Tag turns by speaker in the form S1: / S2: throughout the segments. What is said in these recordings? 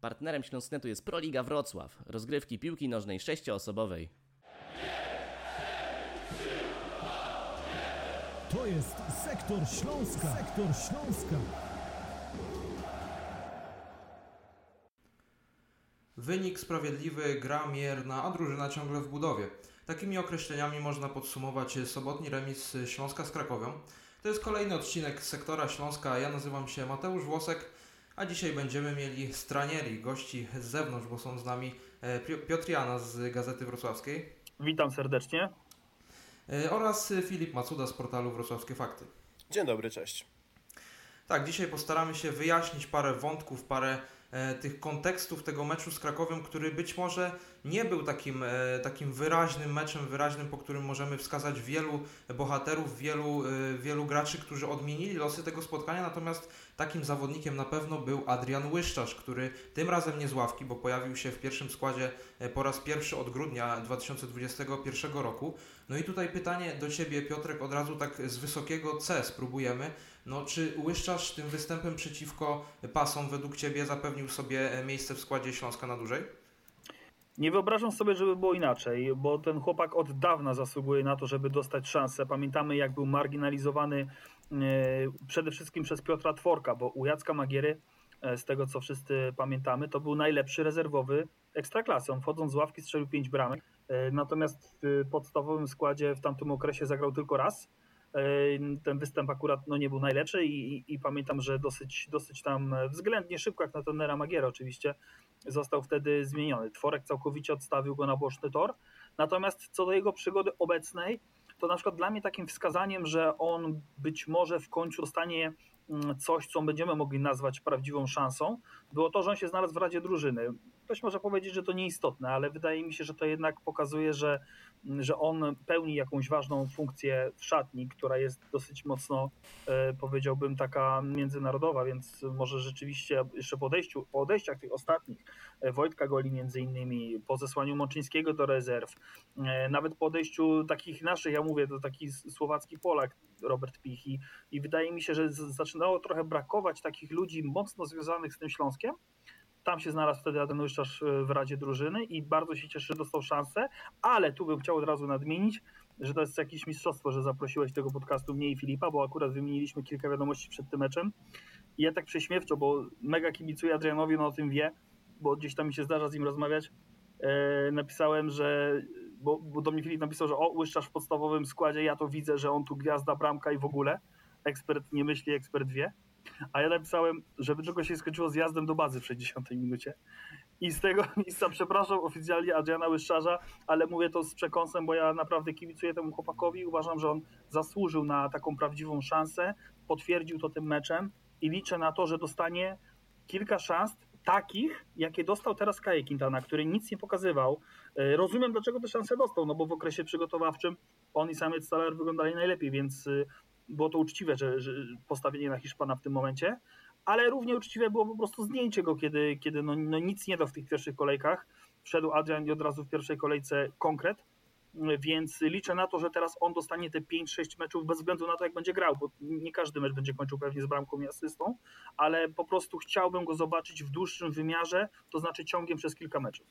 S1: Partnerem Śląsknetu jest Proliga Wrocław, rozgrywki piłki nożnej sześcioosobowej.
S2: To jest Sektor Śląska. Sektor Śląska.
S3: Wynik sprawiedliwy, gra mierna, a drużyna ciągle w budowie. Takimi określeniami można podsumować sobotni remis Śląska z Krakowią. To jest kolejny odcinek Sektora Śląska. Ja nazywam się Mateusz Włosek, a dzisiaj będziemy mieli stranieri, gości z zewnątrz, bo są z nami e, Piotr Jana z Gazety Wrocławskiej.
S4: Witam serdecznie.
S3: E, oraz Filip Macuda z portalu Wrocławskie Fakty.
S5: Dzień dobry, cześć.
S3: Tak, dzisiaj postaramy się wyjaśnić parę wątków, parę tych kontekstów tego meczu z Krakowem, który być może nie był takim, e, takim wyraźnym meczem, wyraźnym, po którym możemy wskazać wielu bohaterów, wielu, e, wielu graczy, którzy odmienili losy tego spotkania, natomiast takim zawodnikiem na pewno był Adrian Łyszczarz, który tym razem nie z ławki, bo pojawił się w pierwszym składzie e, po raz pierwszy od grudnia 2021 roku. No i tutaj pytanie do Ciebie, Piotrek, od razu tak z wysokiego C spróbujemy. No, czy Łyszczarz tym występem przeciwko pasom według Ciebie zapewnił sobie miejsce w składzie Śląska na dłużej?
S4: Nie wyobrażam sobie, żeby było inaczej, bo ten chłopak od dawna zasługuje na to, żeby dostać szansę. Pamiętamy, jak był marginalizowany e, przede wszystkim przez Piotra Tworka, bo u Jacka Magiery, e, z tego co wszyscy pamiętamy, to był najlepszy rezerwowy ekstraklasy. On wchodząc z ławki strzelił pięć bramek, e, natomiast w podstawowym składzie w tamtym okresie zagrał tylko raz. Ten występ akurat no, nie był najlepszy i, i, i pamiętam, że dosyć, dosyć tam względnie szybko, jak na tenera Magiera oczywiście, został wtedy zmieniony. Tworek całkowicie odstawił go na boczny tor. Natomiast co do jego przygody obecnej, to na przykład dla mnie takim wskazaniem, że on być może w końcu dostanie mm, coś, co będziemy mogli nazwać prawdziwą szansą, było to, że on się znalazł w Radzie Drużyny. Ktoś może powiedzieć, że to nieistotne, ale wydaje mi się, że to jednak pokazuje, że, że on pełni jakąś ważną funkcję w szatni, która jest dosyć mocno, e, powiedziałbym, taka międzynarodowa, więc może rzeczywiście jeszcze po, odejściu, po odejściach tych ostatnich, e, Wojtka Goli między innymi, po zesłaniu Mączyńskiego do rezerw, e, nawet po odejściu takich naszych, ja mówię, to taki słowacki Polak, Robert Pichi i wydaje mi się, że zaczynało trochę brakować takich ludzi mocno związanych z tym Śląskiem, tam się znalazł wtedy Łyszczarz e, w Radzie Drużyny i bardzo się cieszę, że dostał szansę, ale tu bym chciał od razu nadmienić, że to jest jakieś mistrzostwo, że zaprosiłeś tego podcastu mnie i Filipa, bo akurat wymieniliśmy kilka wiadomości przed tym meczem. I ja tak prześmiewczo, bo mega kibicuję Adrianowi, no o tym wie, bo gdzieś tam mi się zdarza z nim rozmawiać. E, napisałem, że, bo, bo do mnie Filip napisał, że o, Łyszczarz w podstawowym składzie, ja to widzę, że on tu gwiazda, bramka i w ogóle. Ekspert nie myśli, ekspert wie. A ja napisałem, żeby tylko się skończyło z jazdem do bazy w 60 minucie. I z tego miejsca przepraszam oficjalnie Adriana Łyszczarza, ale mówię to z przekąsem, bo ja naprawdę kibicuję temu chłopakowi. Uważam, że on zasłużył na taką prawdziwą szansę, potwierdził to tym meczem i liczę na to, że dostanie kilka szans takich, jakie dostał teraz Kaje Quintana, który nic nie pokazywał. E, rozumiem, dlaczego te szanse dostał, no bo w okresie przygotowawczym on i Samiec Staler wyglądali najlepiej, więc e, było to uczciwe, że, że postawienie na Hiszpana w tym momencie, ale równie uczciwe było po prostu zdjęcie go, kiedy, kiedy no, no nic nie dał w tych pierwszych kolejkach. Wszedł Adrian i od razu w pierwszej kolejce konkret, więc liczę na to, że teraz on dostanie te 5-6 meczów bez względu na to, jak będzie grał, bo nie każdy mecz będzie kończył pewnie z bramką i asystą, ale po prostu chciałbym go zobaczyć w dłuższym wymiarze, to znaczy ciągiem przez kilka meczów.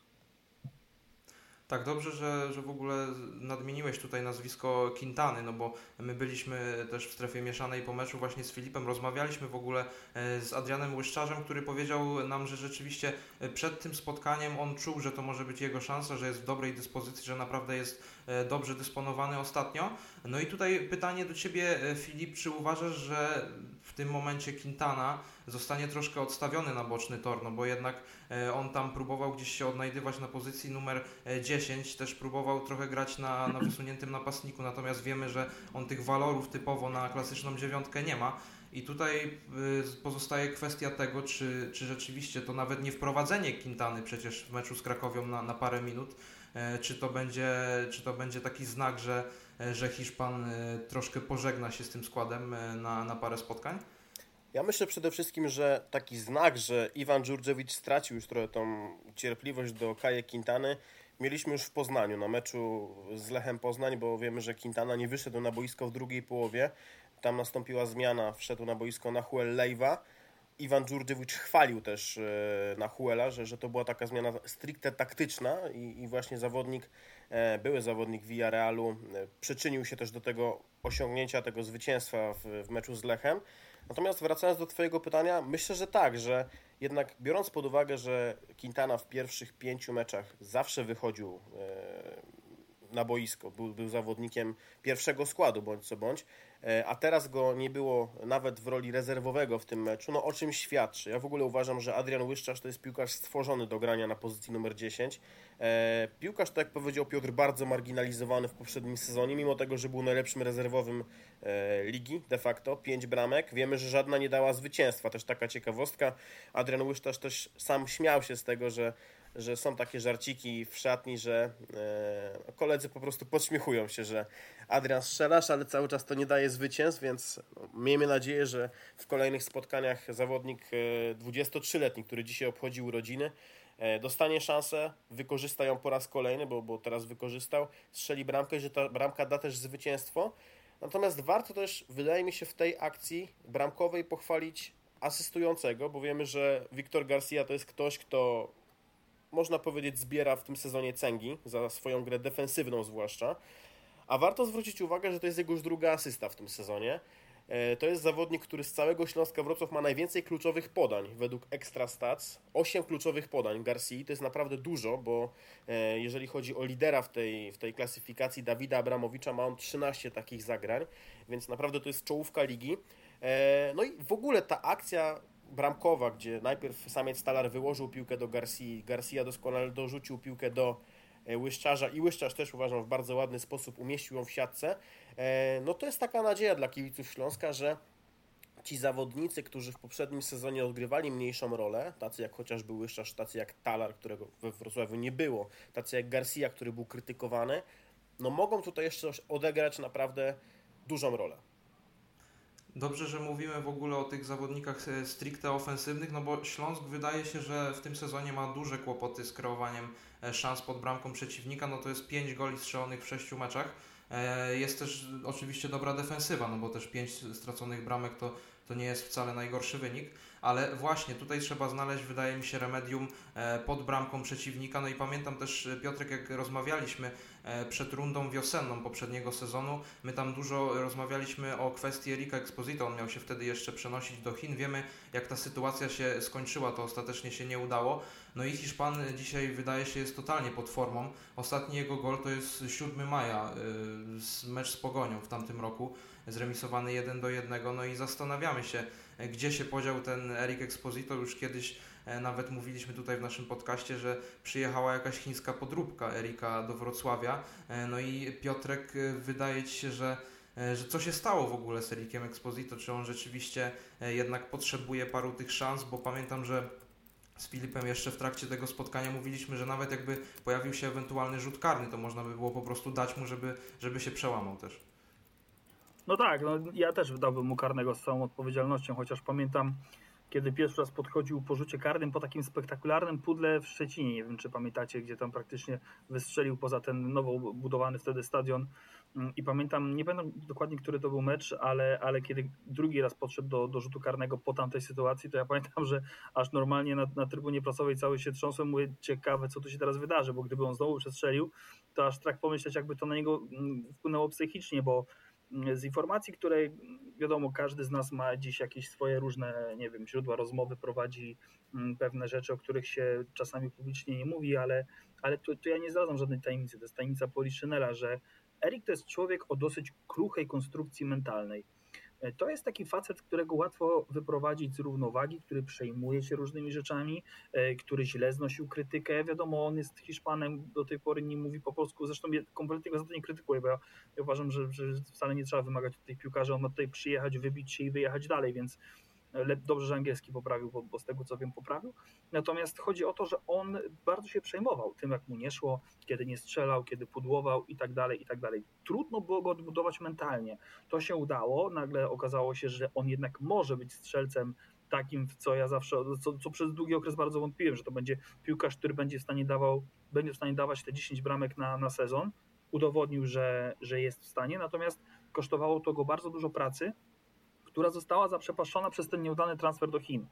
S3: Tak, dobrze, że, że w ogóle nadmieniłeś tutaj nazwisko Quintany, no bo my byliśmy też w strefie mieszanej po meczu właśnie z Filipem, rozmawialiśmy w ogóle e, z Adrianem Łyszczarzem, który powiedział nam, że rzeczywiście e, przed tym spotkaniem on czuł, że to może być jego szansa, że jest w dobrej dyspozycji, że naprawdę jest dobrze dysponowany ostatnio. No i tutaj pytanie do Ciebie, Filip, czy uważasz, że w tym momencie Quintana zostanie troszkę odstawiony na boczny tor, no bo jednak on tam próbował gdzieś się odnajdywać na pozycji numer 10, 10 też próbował trochę grać na, na wysuniętym napastniku, natomiast wiemy, że on tych walorów typowo na klasyczną dziewiątkę nie ma. I tutaj y, pozostaje kwestia tego, czy, czy rzeczywiście to nawet nie wprowadzenie Quintany przecież w meczu z Krakowią na, na parę minut, e, czy to, będzie, czy to będzie taki znak, że, e, że Hiszpan e, troszkę pożegna się z tym składem na, na parę spotkań?
S5: Ja myślę przede wszystkim, że taki znak, że Iwan Dżurdziewicz stracił już trochę tą cierpliwość do Kaje Quintany, mieliśmy już w Poznaniu na meczu z Lechem Poznań, bo wiemy, że Quintana nie wyszedł na boisko w drugiej połowie. Tam nastąpiła zmiana, wszedł na boisko Nahuel Lejwa Iwan Dżurdziewicz chwalił też e, na Huela, że, że to była taka zmiana stricte taktyczna i, i właśnie zawodnik, e, były zawodnik Villarealu e, przyczynił się też do tego osiągnięcia, tego zwycięstwa w, w meczu z Lechem. Natomiast wracając do Twojego pytania, myślę, że tak, że jednak biorąc pod uwagę, że Quintana w pierwszych pięciu meczach zawsze wychodził na boisko, był, był zawodnikiem pierwszego składu, bądź co bądź, E, a teraz go nie było nawet w roli rezerwowego w tym meczu, no o czym świadczy? Ja w ogóle uważam, że Adrian Łyszczarz to jest piłkarz stworzony do grania na pozycji numer 10. E, piłkarz, tak jak powiedział Piotr, bardzo marginalizowany w poprzednim sezonie, mimo tego, że był najlepszym rezerwowym e, ligi de facto, 5 bramek. Wiemy, że żadna nie dała zwycięstwa, też taka ciekawostka. Adrian Łyszczarz też sam śmiał się z tego, że że są takie żarciki w szatni, że e, koledzy po prostu podśmiechują się, że Adrian strzelasz, ale cały czas to nie daje zwycięstw, więc no, miejmy nadzieję, że w kolejnych spotkaniach zawodnik e, 23-letni, który dzisiaj obchodził urodziny, e, dostanie szansę, wykorzysta ją po raz kolejny, bo, bo teraz wykorzystał, strzeli bramkę i że ta bramka da też zwycięstwo. Natomiast warto też, wydaje mi się, w tej akcji bramkowej pochwalić asystującego, bo wiemy, że Wiktor Garcia to jest ktoś, kto można powiedzieć, zbiera w tym sezonie cęgi za swoją grę defensywną zwłaszcza. A warto zwrócić uwagę, że to jest jego już druga asysta w tym sezonie. E, to jest zawodnik, który z całego Śląska Wrocław ma najwięcej kluczowych podań według Extra Stats. 8 kluczowych podań Garcia to jest naprawdę dużo, bo e, jeżeli chodzi o lidera w tej, w tej klasyfikacji Dawida Abramowicza, ma on 13 takich zagrań, więc naprawdę to jest czołówka ligi. E, no i w ogóle ta akcja bramkowa, gdzie najpierw samiec Stalar wyłożył piłkę do Garcia, Garcia doskonale dorzucił piłkę do e, Łyszczarza i Łyszczarz też uważam w bardzo ładny sposób umieścił ją w siatce, e, no to jest taka nadzieja dla kibiców Śląska, że ci zawodnicy, którzy w poprzednim sezonie odgrywali mniejszą rolę, tacy jak chociażby Łyszczarz, tacy jak Talar, którego we Wrocławiu nie było, tacy jak Garcia, który był krytykowany, no mogą tutaj jeszcze odegrać naprawdę dużą rolę.
S3: Dobrze, że mówimy w ogóle o tych zawodnikach e, stricte ofensywnych, no bo Śląsk wydaje się, że w tym sezonie ma duże kłopoty z kreowaniem e, szans pod bramką przeciwnika. No to jest 5 goli strzelonych w 6 meczach. E, jest też oczywiście dobra defensywa, no bo też 5 straconych bramek to, to nie jest wcale najgorszy wynik ale właśnie tutaj trzeba znaleźć, wydaje mi się, remedium pod bramką przeciwnika. No i pamiętam też, Piotrek, jak rozmawialiśmy przed rundą wiosenną poprzedniego sezonu, my tam dużo rozmawialiśmy o kwestii Erika Exposito, on miał się wtedy jeszcze przenosić do Chin. Wiemy, jak ta sytuacja się skończyła, to ostatecznie się nie udało. No i Hiszpan dzisiaj wydaje się jest totalnie pod formą. Ostatni jego gol to jest 7 maja, mecz z Pogonią w tamtym roku, zremisowany 1 do 1. No i zastanawiamy się, gdzie się podział ten Eric Exposito. Już kiedyś e, nawet mówiliśmy tutaj w naszym podcaście, że przyjechała jakaś chińska podróbka Erika do Wrocławia. E, no i Piotrek, e, wydaje Ci się, że że co się stało w ogóle z Ericiem Exposito, czy on rzeczywiście jednak potrzebuje paru tych szans, bo pamiętam, że z Filipem jeszcze w trakcie tego spotkania mówiliśmy, że nawet jakby pojawił się ewentualny rzut karny, to można by było po prostu dać mu, żeby, żeby się przełamał też.
S4: No tak, no ja też dałbym mu karnego z całą odpowiedzialnością, chociaż pamiętam, kiedy pierwszy raz podchodził po rzucie karnym po takim spektakularnym pudle w Szczecinie. Nie wiem, czy pamiętacie, gdzie tam praktycznie wystrzelił poza ten nowo budowany wtedy stadion. Mm, I pamiętam, nie pamiętam dokładnie, który to był mecz, ale, ale kiedy drugi raz podszedł do, do rzutu karnego po tamtej sytuacji, to ja pamiętam, że aż normalnie na, na trybunie prasowej cały się trząsłem. Mówię, ciekawe, co tu się teraz wydarzy, bo gdyby on znowu przestrzelił, to aż strach pomyśleć, jakby to na niego mm, wpłynęło psychicznie, bo z informacji, które wiadomo, każdy z nas ma dziś jakieś swoje różne, nie wiem, źródła rozmowy, prowadzi mm, pewne rzeczy, o których się czasami publicznie nie mówi, ale, ale tu, tu ja nie zdradzam żadnej tajemnicy. To jest tajemnica Poliszynela, że Erik to jest człowiek o dosyć kruchej konstrukcji mentalnej to jest taki facet, którego łatwo wyprowadzić z równowagi, który przejmuje się różnymi rzeczami, e, który źle znosił krytykę. Wiadomo, on jest Hiszpanem, do tej pory nie mówi po polsku, zresztą ja kompletnie go za to nie krytykuję, bo ja, ja uważam, że, że wcale nie trzeba wymagać od tych piłkarzy, on ma tutaj przyjechać, wybić się i wyjechać dalej, więc dobrze, że angielski poprawił, bo, bo, z tego co wiem poprawił. Natomiast chodzi o to, że on bardzo się przejmował tym, jak mu nie szło, kiedy nie strzelał, kiedy pudłował i tak dalej, i tak dalej. Trudno było go odbudować mentalnie. To się udało, nagle okazało się, że on jednak może być strzelcem takim, w co ja zawsze, co, co przez długi okres bardzo wątpiłem, że to będzie piłkarz, który będzie w stanie dawał, będzie w stanie dawać te 10 bramek na, na sezon. Udowodnił, że, że jest w stanie, natomiast kosztowało to go bardzo dużo pracy, która została zaprzepaszczona przez ten nieudany transfer do Chin.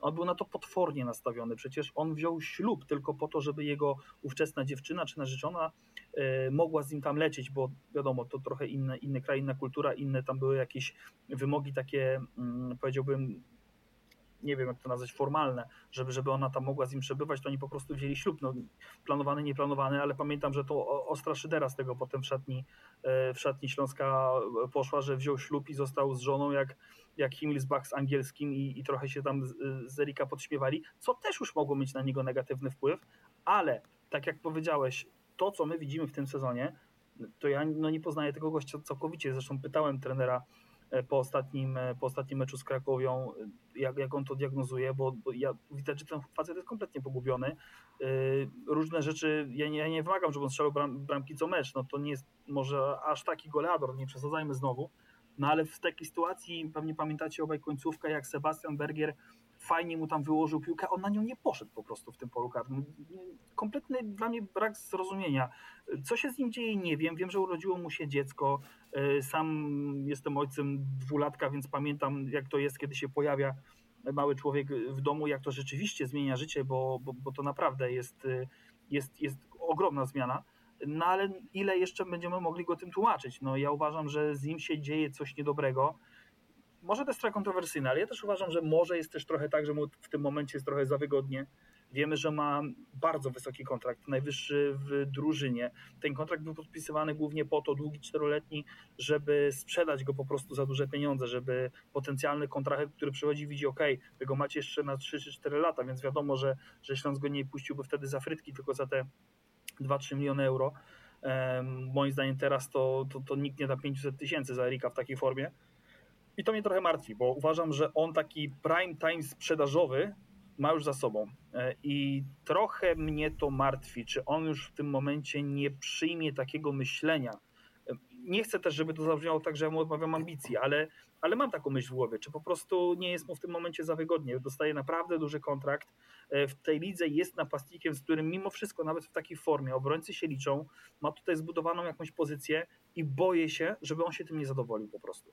S4: On był na to potwornie nastawiony. Przecież on wziął ślub tylko po to, żeby jego ówczesna dziewczyna czy narzeczona e, mogła z nim tam lecieć, bo wiadomo, to trochę inny, inny kraj, inna kultura, inne tam były jakieś wymogi takie, mm, powiedziałbym, nie wiem jak to nazwać, formalne, żeby, żeby ona tam mogła z nim przebywać, to oni po prostu wzięli ślub. No, planowany, nieplanowany, ale pamiętam, że to ostra szydera z tego potem w szatni, e, w szatni Śląska poszła, że wziął ślub i został z żoną jak, jak Himmelsbach z angielskim i, i trochę się tam z, Erika podśmiewali, co też już mogło mieć na niego negatywny wpływ, ale tak jak powiedziałeś, to co my widzimy w tym sezonie, to ja no, nie poznaję tego gościa całkowicie. Zresztą pytałem trenera E, po ostatnim, e, po ostatnim meczu z Krakowią, jak, jak on to diagnozuje, bo, bo ja widać, że ten facet jest kompletnie pogubiony. E, różne rzeczy, ja nie, ja nie wymagam, żeby on strzelał bram, bramki co mecz, no to nie jest może aż taki goleador, nie przesadzajmy znowu, no ale w takiej sytuacji, pewnie pamiętacie obaj końcówkę, jak Sebastian Bergier fajnie mu tam wyłożył piłkę, on na nią nie poszedł po prostu w tym polu karnym. Kompletny dla mnie brak zrozumienia. Co się z nim dzieje, nie wiem. Wiem, że urodziło mu się dziecko. E, sam jestem ojcem dwulatka, więc pamiętam, jak to jest, kiedy się pojawia mały człowiek w domu, jak to rzeczywiście zmienia życie, bo, bo, bo to naprawdę jest, e, jest, jest ogromna zmiana. No ale ile jeszcze będziemy mogli go tym tłumaczyć? No ja uważam, że z nim się dzieje coś niedobrego może to jest trochę kontrowersyjne, ale ja też uważam, że może jest też trochę tak, że mu w tym momencie jest trochę za wygodnie. Wiemy, że ma bardzo wysoki kontrakt, najwyższy w drużynie. Ten kontrakt był podpisywany głównie po to, długi czteroletni, żeby sprzedać go po prostu za duże pieniądze, żeby potencjalny kontrakt, który przychodzi, widzi, ok, tego macie jeszcze na 3 czy 4 lata, więc wiadomo, że, że Śląsk go nie puściłby wtedy za frytki, tylko za te 2-3 miliony euro. Moim zdaniem teraz to, to, to nikt nie da 500 tysięcy za Erika w takiej formie. I to mnie trochę martwi, bo uważam, że on taki prime time sprzedażowy ma już za sobą. E, I trochę mnie to martwi, czy on już w tym momencie nie przyjmie takiego myślenia. E, nie chcę też, żeby to zabrzmiało tak, że ja mu odmawiam ambicji, ale, ale mam taką myśl w głowie, czy po prostu nie jest mu w tym momencie za wygodnie. Dostaje naprawdę duży kontrakt. E, w tej lidze jest napastnikiem, z którym mimo wszystko, nawet w takiej formie, obrońcy się liczą, ma tutaj zbudowaną jakąś pozycję i boję się, żeby on się tym nie zadowolił po prostu.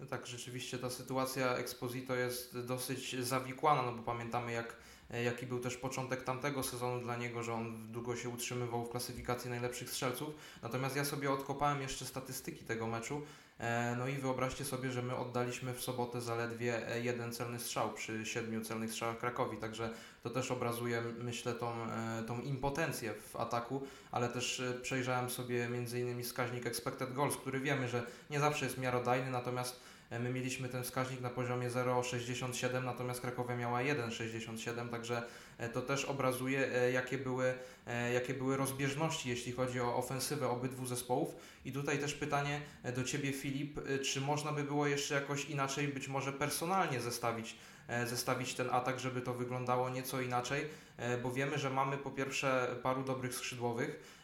S3: No tak, rzeczywiście ta sytuacja Exposito jest dosyć zawikłana, no bo pamiętamy jak, jaki był też początek tamtego sezonu dla niego, że on długo się utrzymywał w klasyfikacji najlepszych strzelców. Natomiast ja sobie odkopałem jeszcze statystyki tego meczu. E, no i wyobraźcie sobie, że my oddaliśmy w sobotę zaledwie jeden celny strzał przy siedmiu celnych strzałach Krakowi, także to też obrazuje, myślę, tą, e, tą impotencję w ataku, ale też e, przejrzałem sobie m.in. wskaźnik expected goals, który wiemy, że nie zawsze jest miarodajny, natomiast my mieliśmy ten wskaźnik na poziomie 0,67, natomiast Krakowia miała 1,67, także e, to też obrazuje, e, jakie były, jakie były rozbieżności, jeśli chodzi o ofensywę obydwu zespołów. I tutaj też pytanie do Ciebie, Filip, czy można by było jeszcze jakoś inaczej, być może personalnie zestawić zestawić ten atak, żeby to wyglądało nieco inaczej, bo wiemy, że mamy po pierwsze paru dobrych skrzydłowych,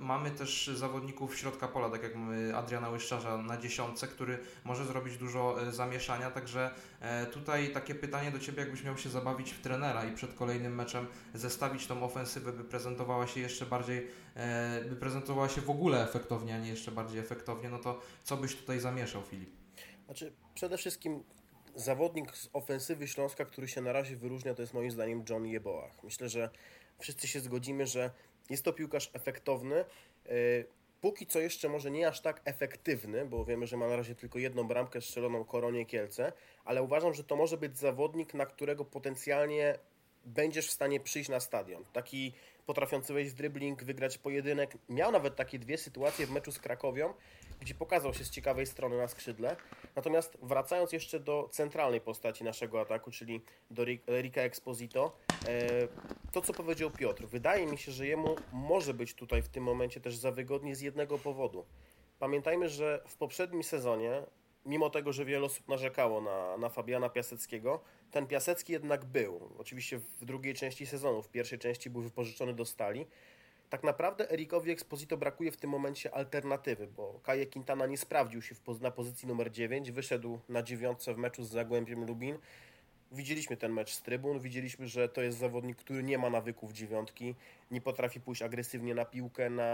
S3: Mamy też zawodników środka pola, tak jak mamy Adriana Łyszczarza na dziesiątce, który może zrobić dużo e, zamieszania, także e, tutaj takie pytanie do Ciebie, jakbyś miał się zabawić w trenera i przed kolejnym meczem zestawić tą ofensywę, by prezentowała się jeszcze bardziej, e, by prezentowała się w ogóle efektownie, a nie jeszcze bardziej efektownie, no to co byś tutaj zamieszał, Filip?
S5: Znaczy, przede wszystkim zawodnik z ofensywy Śląska, który się na razie wyróżnia, to jest moim zdaniem John Jeboach. Myślę, że wszyscy się zgodzimy, że jest to piłkarz efektowny. E, póki co jeszcze może nie aż tak efektywny, bo wiemy, że ma na razie tylko jedną bramkę strzeloną Koronie Kielce, ale uważam, że to może być zawodnik, na którego potencjalnie będziesz w stanie przyjść na stadion. Taki potrafiący wejść w dribbling, wygrać pojedynek. Miał nawet takie dwie sytuacje w meczu z Krakowią, gdzie pokazał się z ciekawej strony na skrzydle. Natomiast wracając jeszcze do centralnej postaci naszego ataku, czyli do Rika Exposito, e, to co powiedział Piotr, wydaje mi się, że jemu może być tutaj w tym momencie też za wygodnie z jednego powodu. Pamiętajmy, że w poprzednim sezonie, mimo tego, że wiele osób narzekało na, na Fabiana Piaseckiego, ten Piasecki jednak był. Oczywiście w drugiej części sezonu, w pierwszej części był wypożyczony do Stali, tak naprawdę Erikowi Exposito brakuje w tym momencie alternatywy, bo Kaje Quintana nie sprawdził się w, na pozycji numer 9, wyszedł na dziewiątce w meczu z Zagłębiem Lubin. Widzieliśmy ten mecz z trybun, widzieliśmy, że to jest zawodnik, który nie ma nawyków dziewiątki, nie potrafi pójść agresywnie na piłkę, na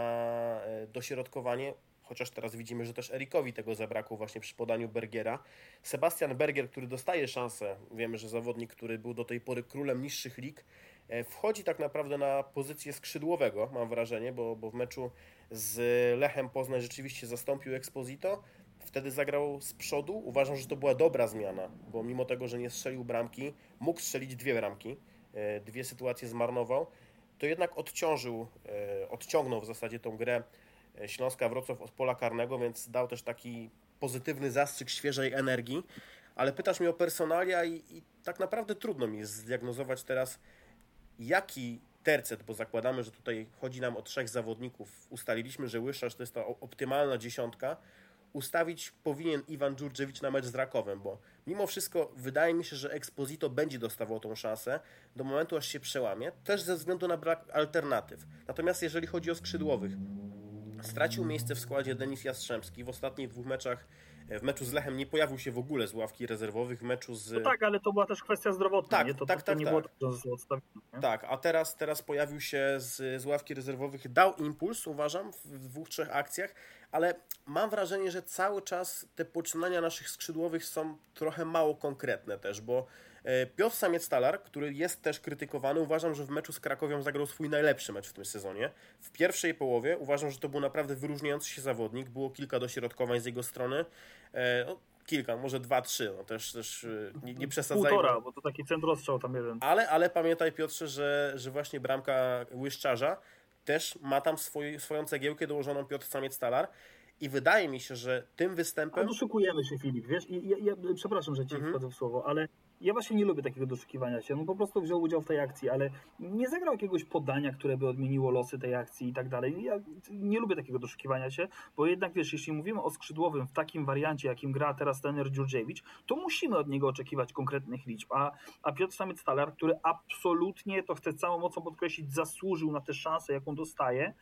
S5: e, dośrodkowanie, chociaż teraz widzimy, że też Erikowi tego zabrakło właśnie przy podaniu Bergiera. Sebastian Bergier, który dostaje szansę, wiemy, że zawodnik, który był do tej pory królem niższych lig, e, wchodzi tak naprawdę na pozycję skrzydłowego, mam wrażenie, bo, bo w meczu z Lechem Poznań rzeczywiście zastąpił Exposito, wtedy zagrał z przodu. Uważam, że to była dobra zmiana, bo mimo tego, że nie strzelił bramki, mógł strzelić dwie bramki, e, dwie sytuacje zmarnował, to jednak odciążył, e, odciągnął w zasadzie tą grę Śląska Wrocław od pola karnego, więc dał też taki pozytywny zastrzyk świeżej energii. Ale pytasz mnie o personalia i, i tak naprawdę trudno mi jest zdiagnozować teraz, jaki tercet, bo zakładamy, że tutaj chodzi nam o trzech zawodników. Ustaliliśmy, że Łyszarz to jest ta optymalna dziesiątka. Ustawić powinien Iwan Dżurdziewicz na mecz z Rakowem, bo mimo wszystko wydaje mi się, że Exposito będzie dostawał tą szansę do momentu, aż się przełamie, też ze względu na brak alternatyw. Natomiast jeżeli chodzi o skrzydłowych, stracił miejsce w składzie Denis Jastrzębski. W ostatnich dwóch meczach w meczu z Lechem nie pojawił się w ogóle z ławki rezerwowych, w meczu z...
S4: No tak, ale to była też kwestia zdrowotna,
S5: tak,
S4: nie? To,
S5: tak,
S4: to, to
S5: tak,
S4: nie
S5: tak.
S4: było tak. Nie?
S5: Tak, a teraz, teraz pojawił się z, z ławki rezerwowych, dał impuls, uważam, w dwóch, trzech akcjach, ale mam wrażenie, że cały czas te poczynania naszych skrzydłowych są trochę mało konkretne też, bo e, Piotr Samiec-Talar, który jest też krytykowany, uważam, że w meczu z Krakowią zagrał swój najlepszy mecz w tym sezonie. W pierwszej połowie uważam, że to był naprawdę wyróżniający się zawodnik, było kilka dośrodkowań z jego strony. E, No, kilka, może dwa, trzy, no też, też e, nie, nie przesadzajmy.
S4: Półtora, bo to taki centrostrzał tam jeden.
S5: Ale, ale pamiętaj Piotrze, że, że właśnie bramka Łyszczarza też ma tam swój, swoją cegiełkę dołożoną Piotr Samiec-Talar i wydaje mi się, że tym
S4: A
S5: występem...
S4: doszukujemy się, Filip, wiesz? I ja, ja, przepraszam, że ci
S5: Mhm.
S4: wchodzę w słowo, ale ja właśnie nie lubię takiego doszukiwania się. No po prostu wziął udział w tej akcji, ale nie zagrał jakiegoś podania, które by odmieniło losy tej akcji i tak dalej. Ja nie lubię takiego doszukiwania się, bo jednak wiesz, jeśli mówimy o skrzydłowym w takim wariancie, jakim gra teraz trener Dżurdziewicz, to musimy od niego oczekiwać konkretnych liczb. A, a Piotr Samiec-Talar, który absolutnie, to chcę całą mocą podkreślić, zasłużył na tę szansę, jaką dostaje,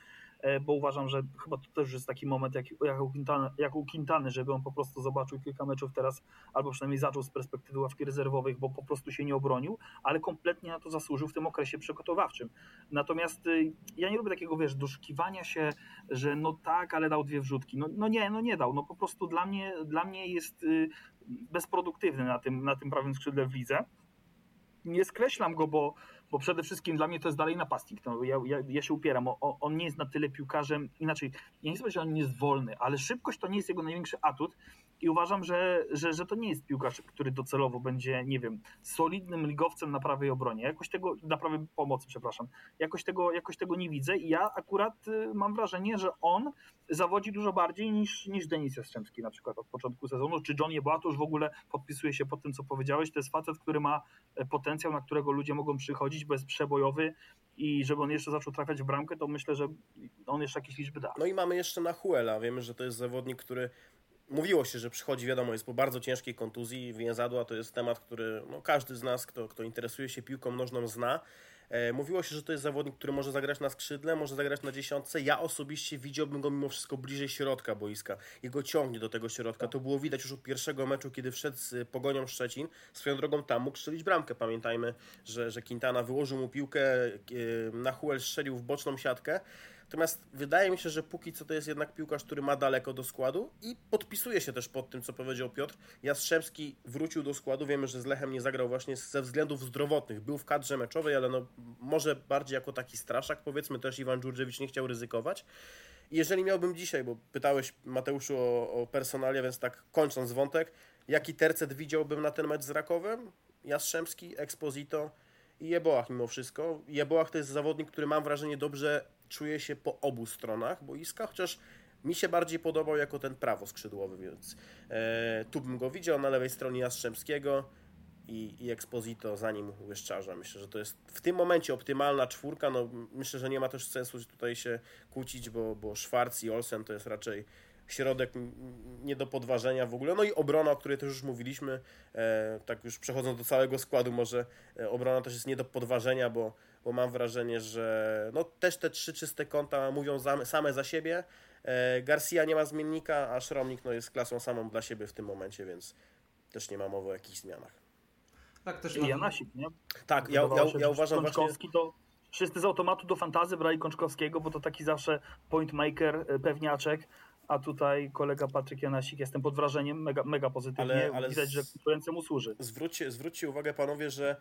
S4: bo uważam, że chyba to też jest taki moment jak, jak, u Quintana, jak u Quintany, żeby on po prostu zobaczył kilka meczów teraz, albo przynajmniej zaczął z perspektywy ławki rezerwowych, bo po prostu się nie obronił, ale kompletnie na to zasłużył w tym okresie przygotowawczym. Natomiast y, ja nie lubię takiego, wiesz, doszukiwania się, że no tak, ale dał dwie wrzutki. No, no nie, no nie dał. No po prostu dla mnie, dla mnie jest y, bezproduktywny na tym, na tym prawym skrzydle w lidze. Nie skreślam go, bo, bo przede wszystkim dla mnie to jest dalej napastnik. No, ja, ja, ja się upieram. O, on nie jest na tyle piłkarzem, inaczej, ja nie chcę powiedzieć, że on nie jest wolny, ale szybkość to nie jest jego największy atut i uważam, że, że, że to nie jest piłkarz, który docelowo będzie, nie wiem, solidnym ligowcem na prawej obronie. Jakoś tego, na prawej pomocy, przepraszam. Jakoś tego, jakoś tego nie widzę i ja akurat y, mam wrażenie, że on zawodzi dużo bardziej niż, niż Denis Jastrzębski na przykład od początku sezonu, czy John już w ogóle podpisuje się pod tym, co powiedziałeś. To jest facet, który ma e, potencjał, na którego ludzie mogą przychodzić, przebojowy i żeby on jeszcze zaczął trafiać w bramkę, to myślę, że on jeszcze jakieś liczby da.
S5: No i mamy jeszcze Nahuela. Wiemy, że to jest zawodnik, który mówiło się, że przychodzi, wiadomo, jest po bardzo ciężkiej kontuzji więzadła. To jest temat, który no, każdy z nas, kto, kto interesuje się piłką nożną, zna. E, mówiło się, że to jest zawodnik, który może zagrać na skrzydle, może zagrać na dziesiątce. Ja osobiście widziałbym go mimo wszystko bliżej środka boiska. Jego ciągnie do tego środka. To było widać już od pierwszego meczu, kiedy wszedł z Pogonią Szczecin. Swoją drogą tam mógł strzelić bramkę. Pamiętajmy, że, że Quintana wyłożył mu piłkę, e, Nahuel strzelił w boczną siatkę. Natomiast wydaje mi się, że póki co to jest jednak piłkarz, który ma daleko do składu i podpisuje się też pod tym, co powiedział Piotr. Jastrzębski wrócił do składu. Wiemy, że z Lechem nie zagrał właśnie ze względów zdrowotnych. Był w kadrze meczowej, ale no, może bardziej jako taki straszak. Powiedzmy też Iwan Dżurdziewicz nie chciał ryzykować. Jeżeli miałbym dzisiaj, bo pytałeś Mateuszu o, o personalia, więc tak kończąc wątek, jaki tercet widziałbym na ten mecz z Rakowem? Jastrzębski, Exposito i Jeboach mimo wszystko. Jeboach to jest zawodnik, który mam wrażenie dobrze czuje się po obu stronach boiska, chociaż mi się bardziej podobał jako ten prawoskrzydłowy, więc e, tu bym go widział na lewej stronie Jastrzębskiego i, i Exposito za nim Łyszczarza. Myślę, że to jest w tym momencie optymalna czwórka. No, myślę, że nie ma też sensu tutaj się kłócić, bo, bo Schwarz i Olsen to jest raczej środek nie do podważenia w ogóle. No i obrona, o której też już mówiliśmy, e, tak już przechodząc do całego składu, może e, obrona też jest nie do podważenia, bo, bo mam wrażenie, że no, też te trzy czyste kąta mówią za, same za siebie. E, Garcia nie ma zmiennika, a Szromnik no, jest klasą samą dla siebie w tym momencie, więc też nie ma mowy o jakichś zmianach.
S3: Tak, też
S4: I Janasik, nie?
S5: Tak, ja, ja, ja
S4: że
S5: uważam właśnie...
S4: Kączkowski to wszyscy z automatu do fantazy brali Kączkowskiego, bo to taki zawsze point maker, pewniaczek, a tutaj kolega Patryk Janasik, jestem pod wrażeniem, mega, mega pozytywnie,
S5: Ale- ale
S4: widać, że konkurencja mu służy.
S5: Zwróćcie, zwróćcie uwagę, panowie, że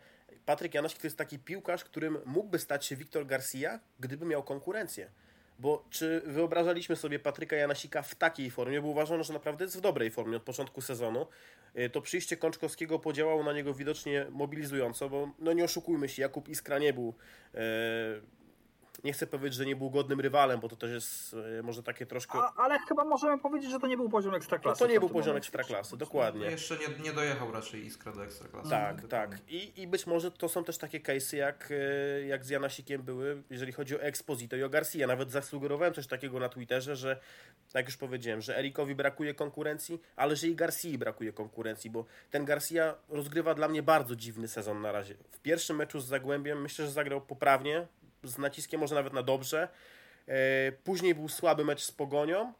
S5: Patryk Janasik to jest taki piłkarz, którym mógłby stać się Wiktor Garcia, gdyby miał konkurencję. Bo czy wyobrażaliśmy sobie Patryka Janasika w takiej formie, bo uważano, że naprawdę jest w dobrej formie od początku sezonu. Y, To przyjście Kączkowskiego podziałało na niego widocznie mobilizująco, bo no nie oszukujmy się, Jakub Iskra nie był e, nie chcę powiedzieć, że nie był godnym rywalem, bo to też jest e, może takie troszkę...
S4: A, ale chyba możemy powiedzieć, że to nie był poziom
S5: No
S4: ekstraklasy.
S5: to nie był poziom
S4: momencie.
S5: ekstraklasy,
S3: No,
S5: dokładnie.
S3: jeszcze nie, nie dojechał raczej Iskra do Ekstraklasy.
S5: Tak, tak. I, I być może to są też takie case'y, jak, e, jak z Janasikiem były, jeżeli chodzi o Exposito i o Garcia. Nawet zasugerowałem coś takiego na Twitterze, że tak już powiedziałem, że Erikowi brakuje konkurencji, ale że i Garcii brakuje konkurencji, bo ten Garcia rozgrywa dla mnie bardzo dziwny sezon na razie. W pierwszym meczu z Zagłębiem myślę, że zagrał poprawnie, z naciskiem może nawet na dobrze. E, Później był słaby mecz z Pogonią,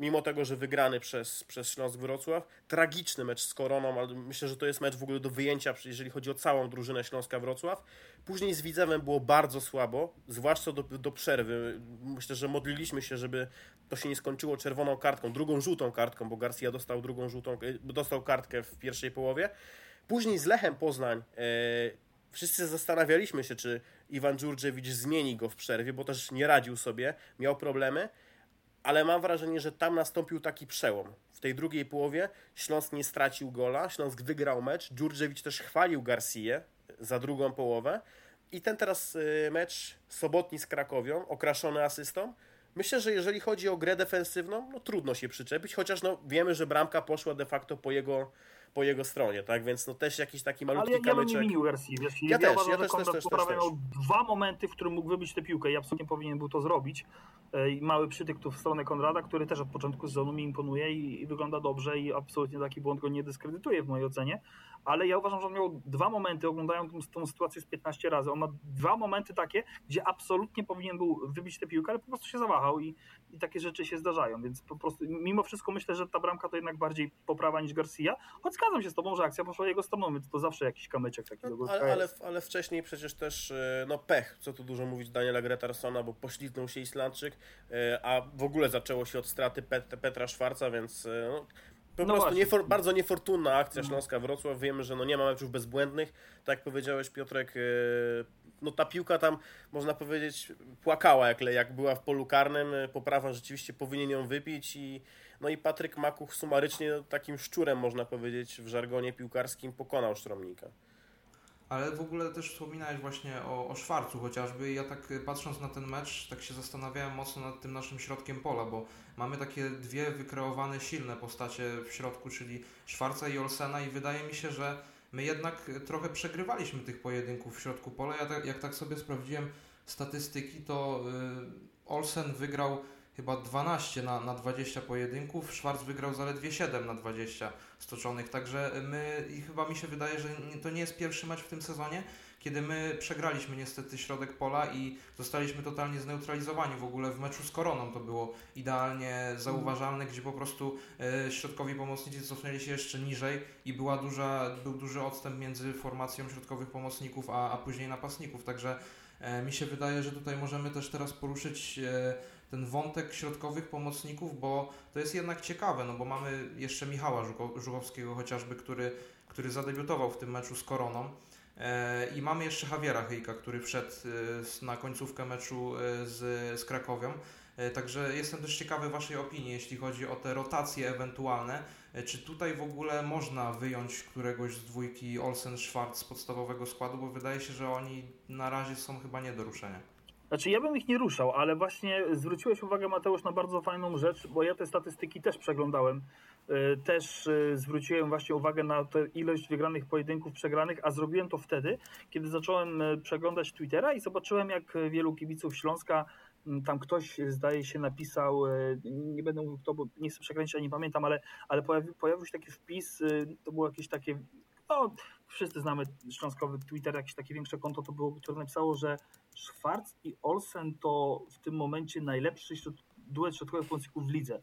S5: mimo tego, że wygrany przez, przez Śląsk Wrocław. Tragiczny mecz z Koroną, ale myślę, że to jest mecz w ogóle do wyjęcia, jeżeli chodzi o całą drużynę Śląska Wrocław. Później z Widzewem było bardzo słabo, zwłaszcza do, do przerwy. Myślę, że modliliśmy się, żeby to się nie skończyło czerwoną kartką, drugą żółtą kartką, bo Garcia dostał drugą żółtą, e, dostał kartkę w pierwszej połowie. Później z Lechem Poznań e, wszyscy zastanawialiśmy się, czy Iwan Dżurdziewicz zmieni go w przerwie, bo też nie radził sobie, miał problemy ale mam wrażenie, że tam nastąpił taki przełom. W tej drugiej połowie Śląsk nie stracił gola, Śląsk wygrał mecz, Dżurdziewicz też chwalił Garcję za drugą połowę i ten teraz y, mecz sobotni z Krakowią, okraszony asystą, myślę, że jeżeli chodzi o grę defensywną, no trudno się przyczepić, chociaż no wiemy, że bramka poszła de facto po jego, po jego stronie, tak, więc no też jakiś taki
S4: Ale
S5: malutki
S4: ja, ja bym nie
S5: kamyczek.
S4: winił Garcia. Wiesz,
S5: Ja też,
S4: uważam,
S5: ja
S4: że
S5: też, też, też, też,
S4: miał dwa momenty, w którym mógł wybić tę piłkę i absolutnie powinien był to zrobić. E, I mały przytyk tu w stronę Konrada, który też od początku sezonu mi imponuje i, i wygląda dobrze i absolutnie taki błąd go nie dyskredytuje w mojej ocenie. Ale ja uważam, że on miał dwa momenty, oglądałem tą, tą sytuację z 15 razy. On ma dwa momenty takie, gdzie absolutnie powinien był wybić tę piłkę, ale po prostu się zawahał i, i takie rzeczy się zdarzają. Więc po prostu mimo wszystko myślę, że ta bramka to jednak bardziej poprawa niż Garcia. Choć zgadzam się z tobą, że akcja poszła jego stroną, więc to zawsze jakiś kamyczek taki do
S5: Ale, ale, ale wcześniej przecież też e, no pech, co tu dużo mówić Daniela Gretarsona, bo poślizgnął się Islandczyk, e, a w ogóle zaczęło się od straty Pet, Petra Szwarca, więc e, no, po
S4: No
S5: prostu niefor, bardzo niefortunna akcja Śląska Wrocław. Wiemy, że no nie ma meczów bezbłędnych. Tak jak powiedziałeś Piotrek, no ta piłka tam można powiedzieć płakała jak, jak była w polu karnym. Poprawa rzeczywiście powinien ją wypić i no i Patryk Makuch sumarycznie takim szczurem można powiedzieć w żargonie piłkarskim pokonał Sztromnika.
S3: Ale w ogóle też wspominałeś właśnie o, o Szwarcu chociażby ja tak y, patrząc na ten mecz, tak się zastanawiałem mocno nad tym naszym środkiem pola, bo mamy takie dwie wykreowane silne postacie w środku, czyli Szwarca i Olsena i wydaje mi się, że my jednak trochę przegrywaliśmy tych pojedynków w środku pola. Ja tak, jak tak sobie sprawdziłem statystyki, to y, Olsen wygrał chyba 12 na, na 20 pojedynków, Szwarc wygrał zaledwie 7 na 20 stoczonych, także my i chyba mi się wydaje, że to nie jest pierwszy mecz w tym sezonie, kiedy my przegraliśmy niestety środek pola i zostaliśmy totalnie zneutralizowani. W ogóle w meczu z Koroną. To było idealnie zauważalne, gdzie po prostu e, środkowi pomocnicy cofnęli się jeszcze niżej i była duża, był duży odstęp między formacją środkowych pomocników a, a później napastników, także e, mi się wydaje, że tutaj możemy też teraz poruszyć e, ten wątek środkowych pomocników, bo to jest jednak ciekawe, no bo mamy jeszcze Michała Żuko- Żuchowskiego chociażby, który, który zadebiutował w tym meczu z Koroną. E, I mamy jeszcze Javiera Hyjka, który wszedł e, na końcówkę meczu e, z, z Krakowią. Także jestem też ciekawy Waszej opinii, jeśli chodzi o te rotacje ewentualne. Czy tutaj w ogóle można wyjąć któregoś z dwójki Olsen-Schwarz z podstawowego składu, bo wydaje się, że oni na razie są chyba nie do ruszenia.
S4: Znaczy ja bym ich nie ruszał, ale właśnie zwróciłeś uwagę Mateusz na bardzo fajną rzecz, bo ja te statystyki też przeglądałem. Y, Też y, zwróciłem właśnie uwagę na tę ilość wygranych pojedynków, przegranych, a zrobiłem to wtedy, kiedy zacząłem y, przeglądać Twittera i zobaczyłem jak wielu kibiców Śląska, tam ktoś zdaje się napisał, nie będę mówił kto, bo nie chcę przekręcić, a nie pamiętam, ale, ale pojawi, pojawił się taki wpis, to było jakieś takie, no wszyscy znamy Śląskowy Twitter, jakieś takie większe konto to było, które napisało, że Schwarz i Olsen to w tym momencie najlepszy środ- duet środkowych pomocników w lidze.